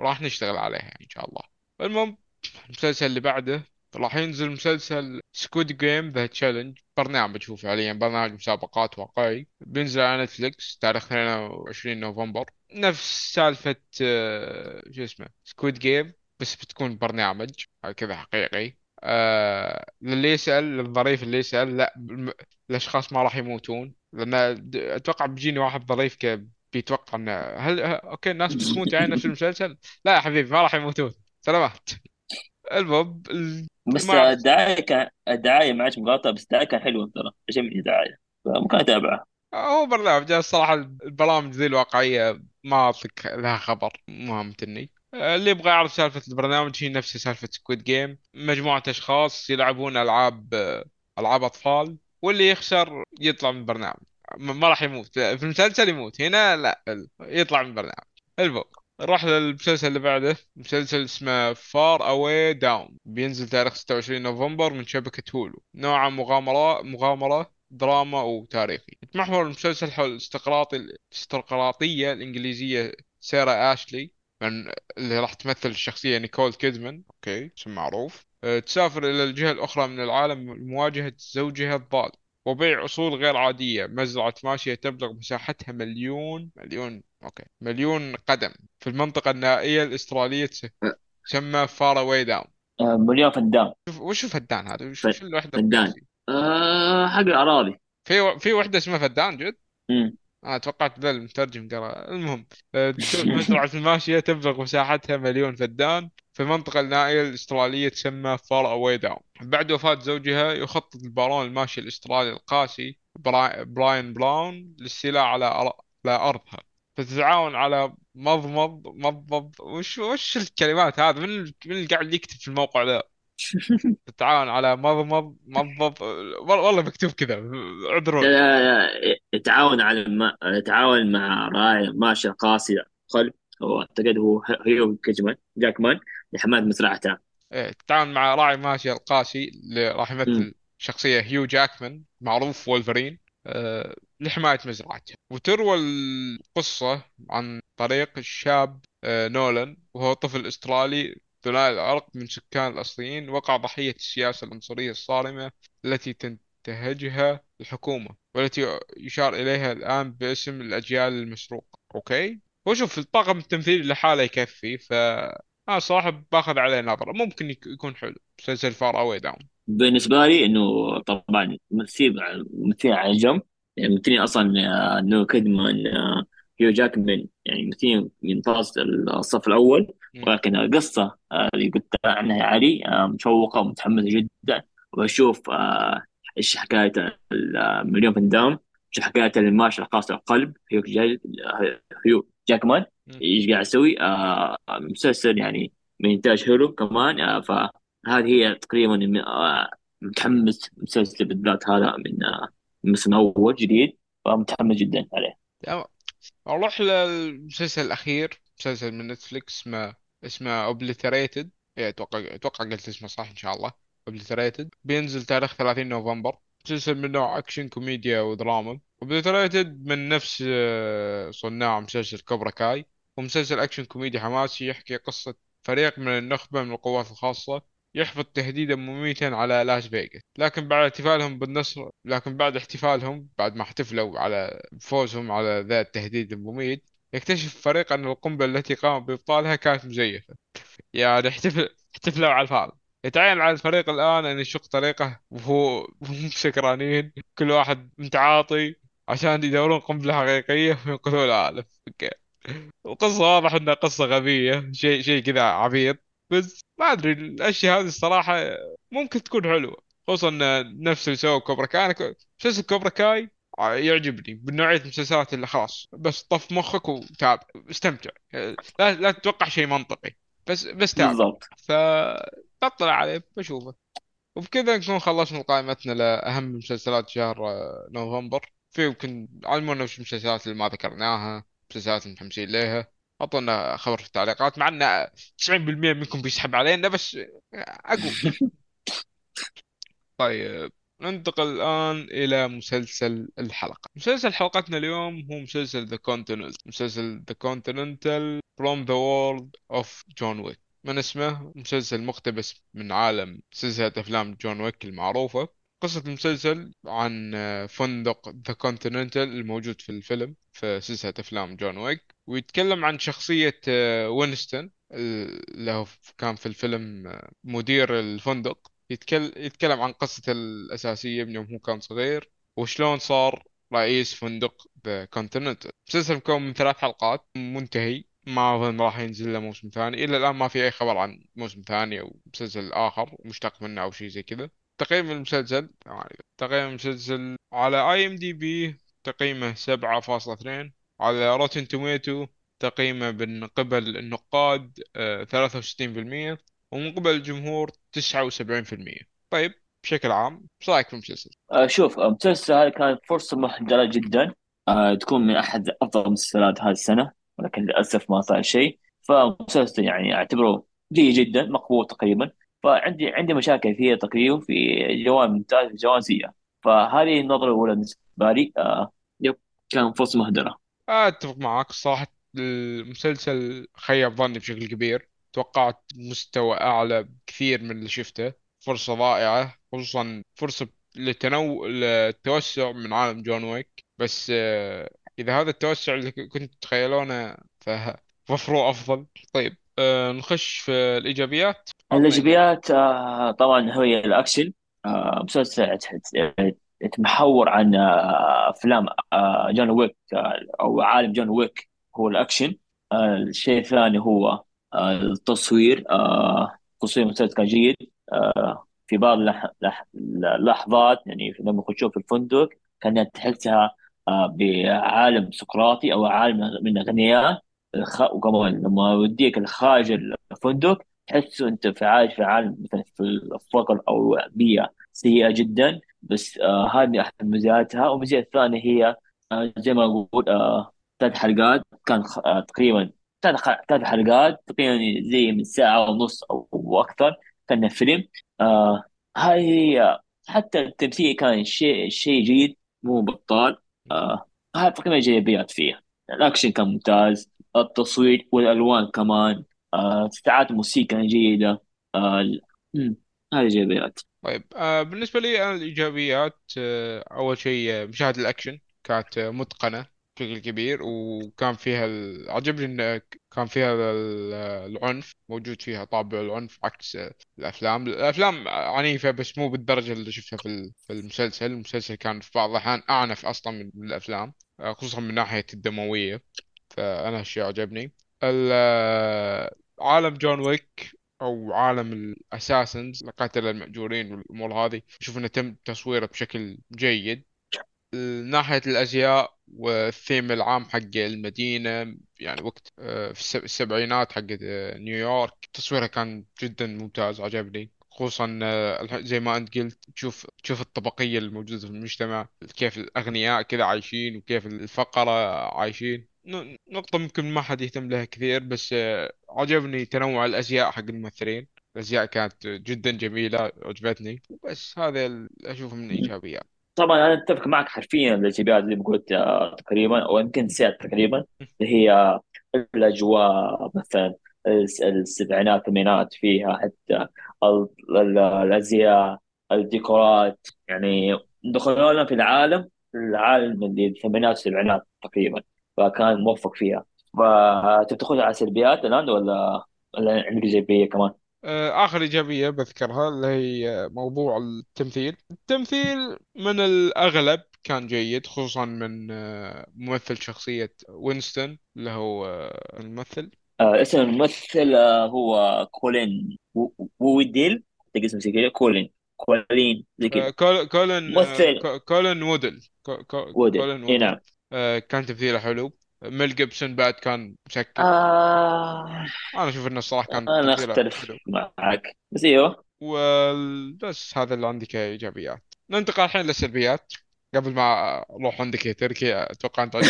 Speaker 1: راح نشتغل عليها إن شاء الله. المهم المسلسل اللي بعده راح ينزل مسلسل Squid Game: The Challenge برنامج هو فعليا برنامج مسابقات واقعي. بينزل على نتفليكس تاريخ 22 نوفمبر. نفس سالفة آه، شو اسمه سكواد جيم بس بتكون برنامج كذا حقيقي. آه للي يسأل للظريف اللي يسأل لا الم- الأشخاص ما راح يموتون لأن د- أتوقع بيجيني واحد ظريف ك بيتوقع إنه هل ه- أوكي الناس بتموت يعني نفس المسلسل؟ لا يا حبيبي ما راح يموتون. سلامات. المهم ال-
Speaker 2: بس
Speaker 1: ما
Speaker 2: الدعاية كان الدعاية معك مقاطعة بس الدعاية كان حلو ترى. عجبني الدعاية. فممكن أتابعها.
Speaker 1: هو برنامج الصراحة البرامج ذي الواقعية ما أعطيك لها خبر ما مهمتني اللي يبغى يعرف سالفة البرنامج هي نفس سالفة Squid Game مجموعة أشخاص يلعبون ألعاب ألعاب أطفال واللي يخسر يطلع من البرنامج. ما راح يموت. في المسلسل يموت. هنا لا يطلع من البرنامج. المهم نروح للمسلسل اللي بعده. مسلسل اسمه Faraway Downs بينزل تاريخ 26 نوفمبر من شبكة Hulu نوعه مغامرة مغامرة دراما وتاريخي يتمحور المسلسل حول الارستقراطي الارستقراطية الإنجليزية سارة آشلي من اللي راح تمثل الشخصية نيكول كيدمان أوكي اسم معروف. أه، تسافر إلى الجهة الأخرى من العالم لمواجهة زوجها الضال وبيع أصول غير عادية. مزرعة ماشية تبلغ مساحتها مليون مليون أوكي مليون قدم. في المنطقة النائية الأسترالية تس- تسمى Faraway Downs
Speaker 2: آه، مليون فدان.
Speaker 1: شوف وش فدان هذا؟ وش الوحدة
Speaker 2: فدان. آه حق الأراضي.
Speaker 1: في في وحدة اسمها فدان جد؟
Speaker 2: مم.
Speaker 1: أنا توقعت ذا المترجم قرأ. المهم آه، ت- مزرعة الماشية تبلغ مساحتها مليون فدان في المنطقة النائية الأسترالية تسمى Faraway Downs بعد وفاة زوجها يخطط بارون الماشية الأسترالي القاسي برا- براين براون للاستيلاء على أر- على أرضها. فتتعاون على مضمض مضمض وش وش الكلمات هذه؟ من من اللي قاعد يكتب في الموقع ذا؟ تتعاون على مضمض مضمض والله والله مكتوب كذا اعذروني.
Speaker 2: لا لا يتعاون على الم... يتعاون مع راعي ماشي قاسي. قلب هو أعتقد هو هيو جاكمان جاكمان لحماية مزرعته
Speaker 1: إيه، تتعاون مع راعي ماشية القاسي اللي راح. يمثل شخصية هيو جاكمان معروف وولفرين أه لحماية مزرعته وتروى القصة عن طريق الشاب أه نولان وهو طفل أسترالي ثنائي العرق من سكان الأصليين وقع ضحية السياسة العنصرية الصارمة التي تنتهجها الحكومة والتي يشار إليها الآن باسم الأجيال المسروقة أوكي؟ وشوف الطاقم التمثيلي لحاله يكفي ف أنا صراحة باخذ عليه نظرة. ممكن يك- يكون حلو. مسلسل Faraway Downs
Speaker 2: بالنسبة لي إنه طبعا ممثلين ممثلين على جنب يعني ممثلين أصلا آه، نو كيدمان آه، هيو جاكمان. يعني ممثلين من فاز الصف الأول. ولكن القصة آه، اللي قلت عنها يا علي آه، مشوقة ومتحمسة جدا. وأشوف آه، إيش حكاية المليون فندام إيش حكاية الماشي القاسي القلب هيو جاي هيو جاكمان إيش قاعد يسوي؟ آه، مسلسل يعني من إنتاج هيو جاكمان آه، فهذه هي تقريبا آه، متحمس مسلسل بالذات هذا من آه، موسم أول جديد فمتحمس جدا عليه.
Speaker 1: أروح للمسلسل الأخير مسلسل من نتفليكس اسمه اسمه Obliterated أتوقع أتوقع قلت اسمه صح إن شاء الله. Obliterated بينزل تاريخ 30 نوفمبر. مسلسل من نوع أكشن كوميديا ودراما. Obliterated من نفس آه، صناع مسلسل Cobra Kai ومسلسل أكشن كوميدي حماسي يحكي قصة فريق من النخبة من القوات الخاصة. يحبط تهديدا مميتا على لاس فيغاس لكن بعد احتفالهم بالنصر لكن بعد احتفالهم بعد ما احتفلوا على فوزهم على ذا التهديد المميت يكتشف الفريق أن القنبلة التي قام بإبطالها كانت مزيفة. يعني احتفل احتفلوا على الفاضي يتعين على الفريق الآن أن يشق طريقه وهو سكرانين. كل واحد متعاطي عشان يدورون قنبلة حقيقية وينقذون العالم. وقصة واضح إنها قصة غبية. شيء شيء كذا عبيط. بس ما أدري الأشياء هذه الصراحة ممكن تكون حلوة. خصوصا نفس اللي سووا كوبرا كاي. مسلسل كوبرا كاي؟ يعجبني من نوعية المسلسلات اللي خلاص بس طف مخك وتابع استمتع. لا لا تتوقع شيء منطقي بس بس تابع
Speaker 2: بالضبط.
Speaker 1: فبطلع عليه بشوفه. وبكذا نكون خلصنا قائمتنا لأهم مسلسلات شهر آه، نوفمبر. في يمكن علمونا وش المسلسلات اللي ما ذكرناها مسلسلات متحمسين لها أعطونا خبر في التعليقات مع أن 90% منكم بيسحب علينا بس آه، أقول. طيب. ننتقل الآن إلى مسلسل الحلقة. مسلسل حلقتنا اليوم هو مسلسل The Continental. مسلسل The Continental From the World of John Wick. من اسمه؟ مسلسل مقتبس من عالم سلسلة أفلام John Wick المعروفة. قصة المسلسل عن فندق The Continental الموجود في الفيلم في سلسلة أفلام John Wick. ويتكلم عن شخصية آه، وينستون اللي هو كان في الفيلم آه، مدير الفندق. يتكلم يتكلم عن قصته الأساسية من يوم هو كان صغير وشلون صار رئيس فندق The Continental مسلسل مكون من ثلاث حلقات منتهي ما أظن راح ينزل له موسم ثاني. إلى الآن ما في أي خبر عن موسم ثاني أو مسلسل آخر مشتق منه أو شيء زي كذا. تقييم المسلسل تقييم المسلسل على IMDb تقييمه سبعة فاصلة اثنين. على Rotten Tomatoes تقييمه من قبل النقاد ثلاثة وستين بالمية. ومن قبل الجمهور تسعة وسبعين في المية. طيب بشكل عام إيش رأيك في المسلسل؟
Speaker 2: آه، شوف آه، المسلسل هذا كان فرصة محجرة جدا. آه، تكون من أحد أفضل المسلسلات هذه السنة ولكن للأسف ما صار شيء. فمسلسل يعني أعتبره جيد جدا مقبول تقريبا. فعندي عندي مشاكل فيه تقييم في جوانب ممتاز في جوانب سيئة فهذه النظرة الأولى بالنسبة لي. آه، يب كان فرصة مهدرة
Speaker 1: أتفق معك. صراحة المسلسل خيب ظني بشكل كبير. توقعت مستوى أعلى بكثير من اللي شفته. فرصة رائعة خصوصا فرصة للتنو للتوسع من عالم جون ويك. بس آه، إذا هذا التوسع اللي كنت تتخيلونه فوفروه أفضل. طيب آه، نخش في ايجابي
Speaker 2: الإيجابيات آه، طبعا هي الأكشن. آه، مسلسل يتمحور عن آه، جون ويك أو عالم جون ويك هو الأكشن. آه، الشيء الثاني هو التصوير آه، تصوير المسلسل كان جيد آه، في بعض اللح- لح- اللحظات يعني لما يخشون في الفندق كانت تحسها آه، بعالم سقراطي أو عالم من الأغنياء الخ- وكمان لما يوديك الخارج الفندق تحس أنت في عايش في عالم مثلا في الفقر أو بيئه سيئة جدا بس آه هذه أحد مزاياها. والمزيه الثانية هي آه زي ما أقول آه ثلاث حلقات كان آه تقريبا ثلاث ثلاث حلقات تقريبا زي من ساعة ونص أو أكثر كان فيلم. آه هاي حتى التمثيل كان شيء شيء جيد مو بطال. آه هاي تقريبا ايجابيات فيه الأكشن كان ممتاز التصوير والألوان كمان. آه ساعات موسيقى جيدة. آه هذه ايجابيات
Speaker 1: طيب آه بالنسبة لي أنا الإيجابيات آه أول شيء آه، مشاهد الأكشن كانت آه، متقنة. بشكل كبير وكان فيها ال... عجبني إن كان فيها ال- العنف موجود فيها طابع العنف عكس الأفلام. الأفلام عنيفة بس مو بالدرجة اللي شفتها في في المسلسل. المسلسل كان في بعض الأحيان أعنف أصلا من الأفلام آه، خصوصا من ناحية الدموية فأنا هالشيء عجبني. آه، عالم جون ويك أو عالم ال assassins القتلة المأجورين والأمور هذه أشوف إنه تم تصويره بشكل جيد. ناحية الأزياء والثيم العام حق المدينة يعني وقت آه، في السب- السبعينات حق آه، نيويورك تصويرها كان جدا ممتاز عجبني. خصوصا آه، زي ما أنت قلت تشوف تشوف الطبقية الموجودة في المجتمع كيف الأغنياء كذا عايشين وكيف الفقراء عايشين. ن- نقطة ممكن ما حد يهتم لها كثير بس عجبني تنوع الأزياء حق الممثلين. الأزياء كانت جدا جميلة عجبتني. بس هذا ال- أشوفه من الايجابيات
Speaker 2: طبعا أنا أتفق معك حرفيا الايجابيات زي ما قلت آه تقريبا أو يمكن سيادة تقريبا اللي هي الأجواء مثلا الس- السبعينات الثمانينات فيها حتى ال- ال- الأزياء الديكورات يعني دخلونا في العالم العالم اللي الثمانينات والسبعينات تقريبا فكان موفق فيها تاخذ على سلبيات الآن ولا ولا عندك ايجابيه كمان؟
Speaker 1: آه، آخر إيجابية بذكرها اللي هي موضوع التمثيل. التمثيل من الأغلب كان جيد خصوصا من آه، ممثل شخصية وينستون اللي هو آه، الممثل.
Speaker 2: آه اسم الممثل هو كولين ووديل. تلقى اسمه زي كذا. كولين. كولين زي كذا.
Speaker 1: كول- كولين
Speaker 2: ممثل.
Speaker 1: كو- كولين وودل كو- كو-
Speaker 2: وودل
Speaker 1: كولين
Speaker 2: إي
Speaker 1: وودل
Speaker 2: نعم.
Speaker 1: كان تمثيله حلو. ميل جيبسون بعد كان مسكر
Speaker 2: آه.
Speaker 1: أنا أشوف إنه الصراحة كان
Speaker 2: أنا
Speaker 1: أختلف
Speaker 2: معك. بس إيوه.
Speaker 1: وبس هذا اللي عندي كإيجابيات. ننتقل الحين للسلبيات. قبل ما أروح عندك يا تركي عندك خبرة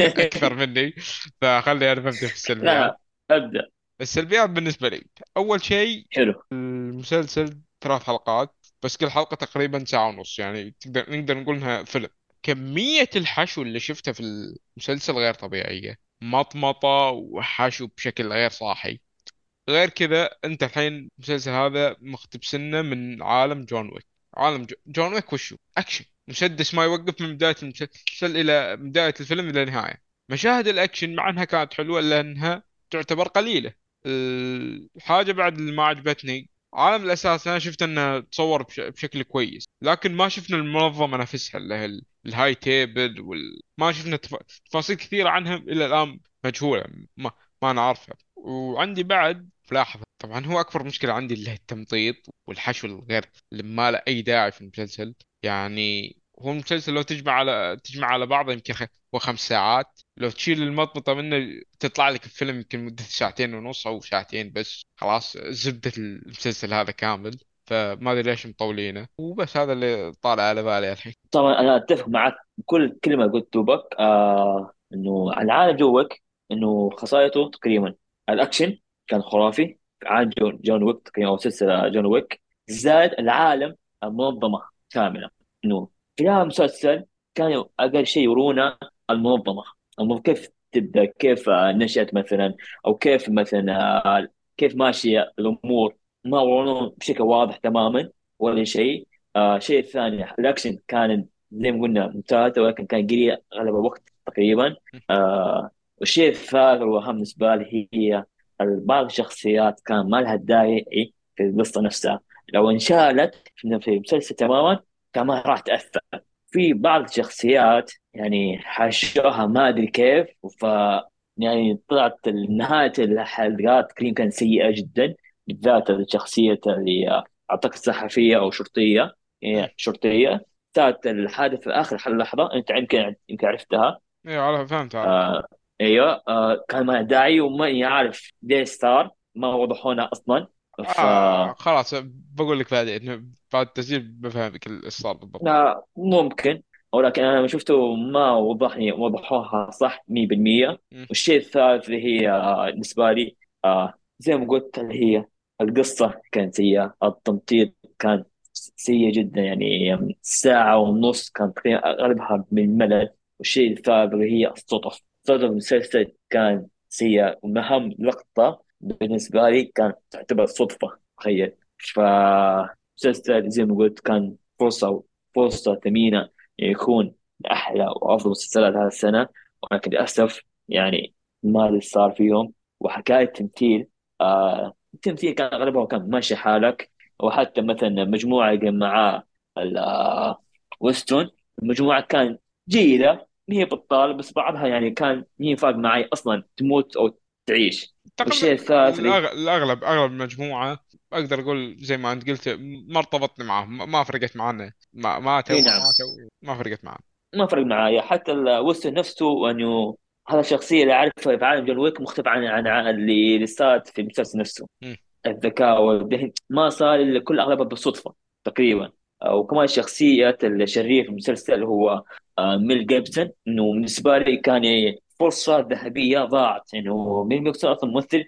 Speaker 1: أكثر مني. فخلي أنا ببدأ في السلبيات.
Speaker 2: لا أبدأ.
Speaker 1: السلبيات بالنسبة لي. أول شيء
Speaker 2: حلو.
Speaker 1: المسلسل ثلاث حلقات بس كل حلقة تقريبا ساعة ونص. يعني تقدر نقدر نقول إنها فيلم. كمية الحشو اللي شفتها في المسلسل غير طبيعية. مطمطة وحشو بشكل غير صاحي. غير كذا انت الحين المسلسل هذا مقتبسنه من عالم جون ويك. عالم جو- جون ويك وشو؟ أكشن. مسدس ما يوقف من بداية المسلسل إلى بداية الفيلم إلى النهاية. مشاهد الأكشن مع إنها كانت حلوة الا انها تعتبر قليلة. الحاجة بعد اللي ما عجبتني عالم الأساس أنا شفت إنه تصور بش- بشكل كويس لكن ما شفنا المنظمة نفسها اللي هي ال- ال High Table وال... ما شفنا تف- تفاصيل كثيرة عنها إلى الآن مجهولة ما ما نعرفها وعندي بعد ملاحظة طبعا هو أكبر مشكلة عندي اللي هي التمطيط والحشو الغير اللي ما له أي داعي في المسلسل يعني هو المسلسل لو تجمع على تجمع على بعضه يمكن خ... هو خمس ساعات. لو تشيل المطمطة منه تطلع لك الفيلم يمكن مدة ساعتين ونص أو ساعتين بس. خلاص زبدة المسلسل هذا كامل. فما أدري ليش مطولينه. وبس هذا اللي طالع على بالي الحين.
Speaker 2: طبعا أنا أتفق معك بكل كلمة قلت بك آه إنه العالم جون ويك إنه خصائصه تقريبا الأكشن كان خرافي. في عالم جون, جون ويك تقريبا أو سلسلة جون ويك. زائد العالم المنظمة كاملة. إنه في هذا المسلسل كانوا أقل شيء يرونا المنظمة. المنظمة كيف تبدأ؟ كيف نشأت مثلا؟ أو كيف مثلا كيف ماشية الأمور؟ ما ورونا بشكل واضح تماما ولا شيء. آه شيء ثاني الأكشن كان زي ما قلنا ممتاز ولكن كان قليل أغلب الوقت تقريبا. آه والشيء الثالث والاهم بالنسبة لي هي بعض الشخصيات كان ما لها داعي في القصة نفسها. لو انشالت في المسلسل تماما كان ما راح تأثر. في بعض الشخصيات يعني حشوها ما أدري كيف ف يعني طلعت نهاية الحلقات تقريبا كانت سيئة جدا بالذات الشخصية اللي اعتقد صحفيه أو
Speaker 1: شرطية.
Speaker 2: إيه، شرطية. كانت الحادث في آخر لحظة أنت يمكن يمكن عرفتها.
Speaker 1: أيوه على فهمت
Speaker 2: آه أيوه آه كان ما داعي وما يعرف ليش صار ما وضحونا أصلا. ف
Speaker 1: آه خلاص بقول لك بعدين بعد التسجيل بفهمك اللي صار بالضبط.
Speaker 2: لا ممكن ولكن أنا لما شفته ما وضحني وضحوها صح 100%
Speaker 1: مم.
Speaker 2: والشيء الثالث اللي هي آه، بالنسبة لي آه زي ما قلت اللي هي القصة كانت سيئه التمطيط كان سيء جدا يعني ساعة ونص كان تقريبا أغلبها من الملل والشيء الثالث اللي هي الصدف. صدف المسلسل كان سيء وأهم لقطة بالنسبة لي كانت تعتبر صدفة تخيل. ف مسلسل زي ما قلت كان فرصة فرصة ثمينة يكون من أحلى وأفضل مسلسلات هذا السنة. ولكن للأسف يعني ما اللي صار فيهم. وحكاية تمثيل آه التمثيل كان أغلبه كان ماشي حالك. وحتى مثلا مجموعة اللي ال- آه، وينستون المجموعة كان جيدة ما هي بطال بس بعضها يعني كان هي فارق معي أصلا تموت أو تعيش. والشيء الثالث
Speaker 1: الأغلب أغلب المجموعة أقدر أقول زي ما أنت قلت ما ارتبطت معاهم ما فرقت معنا ما ما
Speaker 2: نعم.
Speaker 1: ما فرقت معنا
Speaker 2: ما فرق معايا. حتى الوينستون نفسه انه هذا الشخصيه اللي اعرفها في عالم جون ويك مختلف عن عن اللي صارت في المسلسل نفسه.
Speaker 1: مم.
Speaker 2: الذكاء والذهن. ما صار إلا كل أغلبها بالصدفة تقريبا. آه، وكمان شخصية الشرير في المسلسل هو آه، ميل جيبسون. إنه بالنسبة لي كان فرصة ذهبية ضاعت. انه ميل جيبسون أصلا ممثل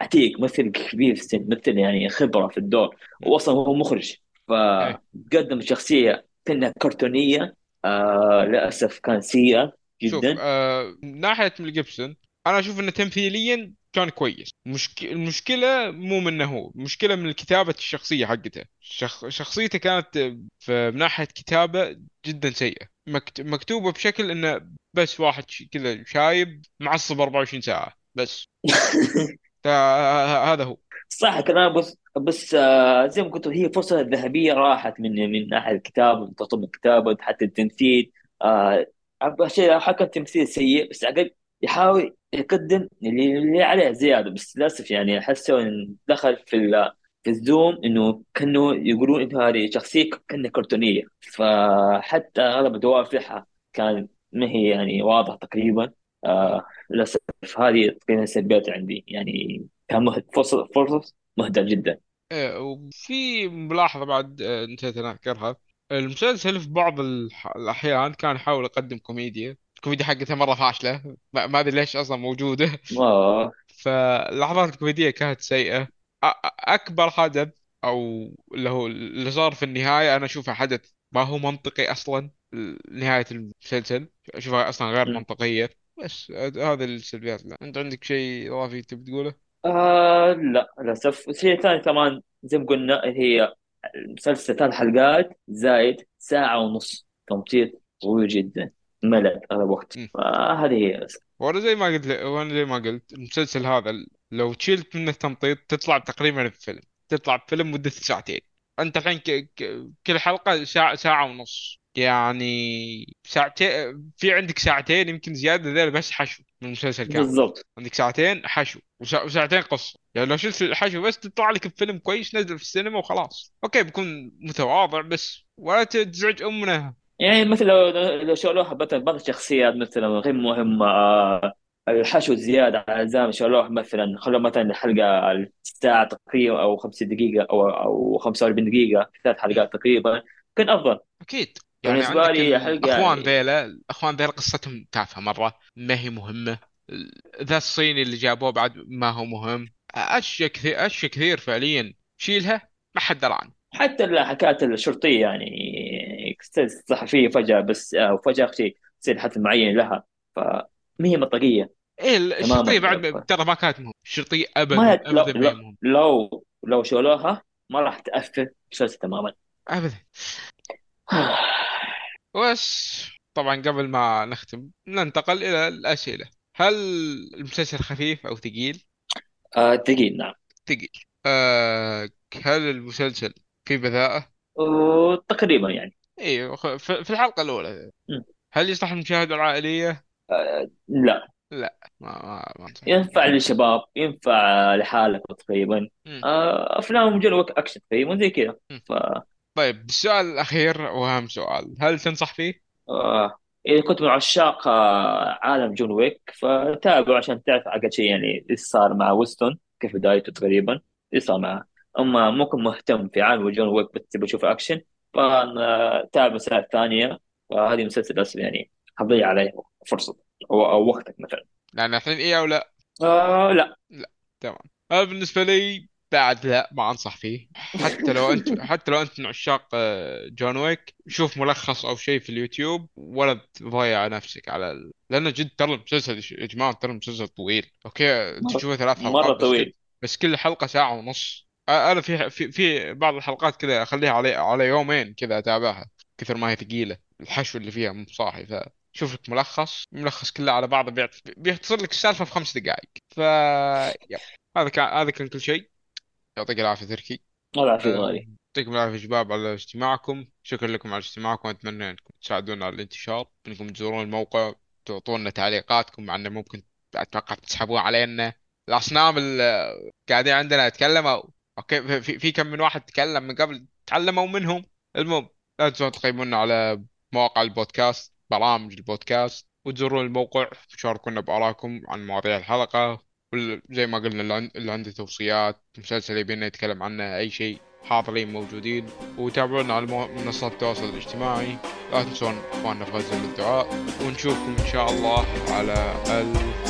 Speaker 2: عتيق ممثل كبير في السن ممثل يعني خبرة في الدور.
Speaker 1: مم.
Speaker 2: واصلا هو مخرج.
Speaker 1: إيه.
Speaker 2: فقدم شخصية كانها كرتونية آه للأسف كان سيئة
Speaker 1: شوف
Speaker 2: جدا.
Speaker 1: آه من ناحية ميل جيبسون أنا أشوف إنه تمثيليا كان كويس. مشك... المشكلة مو منه هو المشكلة من كتابة الشخصية حقته. شخ... شخصيته كانت في من ناحية كتابة جدا سيئة. مكت... مكتوبة بشكل إنه بس واحد ش- كذا شايب معصب 24 ساعة بس. هذا هو.
Speaker 2: صح كلام بس بس آه، زي ما قلت هي فرصة ذهبية راحت من من ناحية الكتاب من تطور الكتابة حتى التمثيل. آه، شيء حكى التمثيل سيء بس عقل يحاول يقدم اللي, اللي عليه زيادة بس للأسف يعني أحسه إن دخل في في الزوم إنه كانوا يقولون إنه هذه شخصية كأنها كرتونية. فحتى أغلب دوافعها كان ما هي يعني واضحة تقريبا. آه للأسف هذه تقريبا السلبيات عندي. يعني كان مهد فرصة فرصة مهدر جدا.
Speaker 1: إيه، وفي ملاحظة بعد آه، نسيت أنا أذكرها. المسلسل في بعض الأحيان كان يحاول يقدم كوميديا. الكوميديا حقتها مرة فاشلة. ما أدري ليش أصلا موجودة.
Speaker 2: آه.
Speaker 1: فاللحظات الكوميدية كانت سيئة. أكبر حدث أو اللي هو اللي صار في النهاية أنا أشوفه حدث ما هو منطقي أصلا نهاية المسلسل. أشوفها أصلا غير. منطقية. بس هذا السلبيات. لا. أنت عندك شيء إضافي تبي تقوله؟
Speaker 2: آه لا. للأسف. الشيء الثاني كمان زي ما قلنا هي مسلسل ثلاث حلقات زائد ساعة ونص. تمطيط طويل جدا. ملل أغلب وقت فهذه هي
Speaker 1: وأنا زي ما قلت وأنا زي ما قلت المسلسل هذا لو شلت منه تمطيط تطلع تقريبا بفيلم. تطلع بفيلم مدته ساعتين. أنت الحين ك... ك... كل حلقة ساعة ساعة ونص. يعني ساعتين في عندك ساعتين يمكن زيادة ذيل بس حشو من المسلسل كامل.
Speaker 2: بالضبط.
Speaker 1: عندك ساعتين حشو وسا... وساعتين قصة. يعني لو شلت الحشو بس تطلع لك بفيلم كويس نزل في السينما وخلاص. أوكي بيكون متواضع بس ولا تزعج أمنا.
Speaker 2: يعني مثل لو لو شالوها مثلا بعض الشخصيات مثلا غير مهمة آه، الحشو زيادة على الزام شالوها مثلا خلوا مثلا الحلقة الساعة تقريبا أو 50 دقيقة أو أو 45 دقيقة ثلاث حلقات تقريبا كان أفضل.
Speaker 1: أكيد. يعني
Speaker 2: بالنسبة
Speaker 1: عندك
Speaker 2: لي حلقة
Speaker 1: الاخوان
Speaker 2: يعني
Speaker 1: ذيلا الاخوان ذيلا قصتهم تافهة مرة ما هي مهمة. ذا الصيني اللي جابوه بعد ما هو مهم. أشياء كثير أشياء كثير فعليا شيلها ما حد درى عنه
Speaker 2: حتى الحكايات الشرطية يعني تصير صحفية فجأة بس آه، وفجأة شيء يصير حدث معين لها. فما هي منطقية
Speaker 1: إيه
Speaker 2: الشرطية
Speaker 1: بعد ترى ما كانت مهمه الشرطية ابدا
Speaker 2: ما
Speaker 1: ابدا
Speaker 2: لو لو لو شالوها ما راح تأثر مسلسل تماما.
Speaker 1: ابدا. بس طبعا قبل ما نختم ننتقل إلى الأسئلة. هل المسلسل خفيف أو ثقيل؟
Speaker 2: آه دقيق نعم.
Speaker 1: ثقيل. أه هل المسلسل فيه بذاءة؟
Speaker 2: تقريبا يعني.
Speaker 1: أيوه خ- في الحلقة الأولى
Speaker 2: م.
Speaker 1: هل يصلح المشاهدة العائلية؟
Speaker 2: آه لا
Speaker 1: لا ما ما ما
Speaker 2: ينفع للشباب ينفع لحالك تقريبا. آه أفلام وقت أكشن تقريبا زي كذا. ف
Speaker 1: طيب السؤال الأخير وأهم سؤال هل تنصح فيه؟
Speaker 2: آه إذا كنت من عشاق آه عالم جون ويك فتابعوا عشان تعرف أقل شيء يعني إيش صار مع وينستون كيف بدايته تقريبا إيش صار معه أما ما كنت مهتم في عالم جون ويك بس تبي تشوف أكشن فتابع مسلسلات ثانية وهذه مسلسل بس يعني حتضيع عليه فرصة أو, أو وقتك مثلا.
Speaker 1: لأن الحين إيه أو لا؟
Speaker 2: آه لا.
Speaker 1: لا تمام. أنا بالنسبة لي بعد لا ما أنصح فيه. حتى لو أنت حتى لو أنت من عشاق آه، جون ويك شوف ملخص أو شيء في اليوتيوب ولا تضيع نفسك على ال... لأنه جد ترى المسلسل يا جماعة ترى المسلسل طويل.
Speaker 2: مرة
Speaker 1: تشوفه ثلاث حلقات كل
Speaker 2: طويل.
Speaker 1: بس كل حلقة ساعة ونص. آه، أنا في في في بعض الحلقات كذا أخليها على على يومين كذا أتابعها كثر ما هي ثقيلة. الحشو اللي فيها مو صاحي فشوف لك ملخص ملخص كله على بعضه بيعت- بيختصر لك السالفة في خمس دقائق ف يب. هذا كان هذا كان كل شيء. يعطيك العافية تركي.
Speaker 2: في
Speaker 1: أه،
Speaker 2: غالي
Speaker 1: يعطيكم العافية شباب على استماعكم شكرا لكم على استماعكم أتمنى أنكم تساعدونا على الانتشار أنكم تزورون الموقع تعطونا تعليقاتكم مع أنه ممكن أتوقع تسحبون علينا. الأصنام اللي قاعدين عندنا يتكلموا أوكي في, في كم من واحد تكلم من قبل تعلموا منهم. المهم لا تنسون تقيمونا على مواقع البودكاست برامج البودكاست وتزورون الموقع وتشاركونا بآرائكم عن مواضيع الحلقة. وال- زي ما قلنا اللي عن- اللي عنده توصيات مسلسل يبينا يتكلم عنه أي شيء حاضرين موجودين وتابعونا على منصات التواصل الاجتماعي. لا تنسون إخواننا في غزة بالدعاء ونشوفكم إن شاء الله على ألف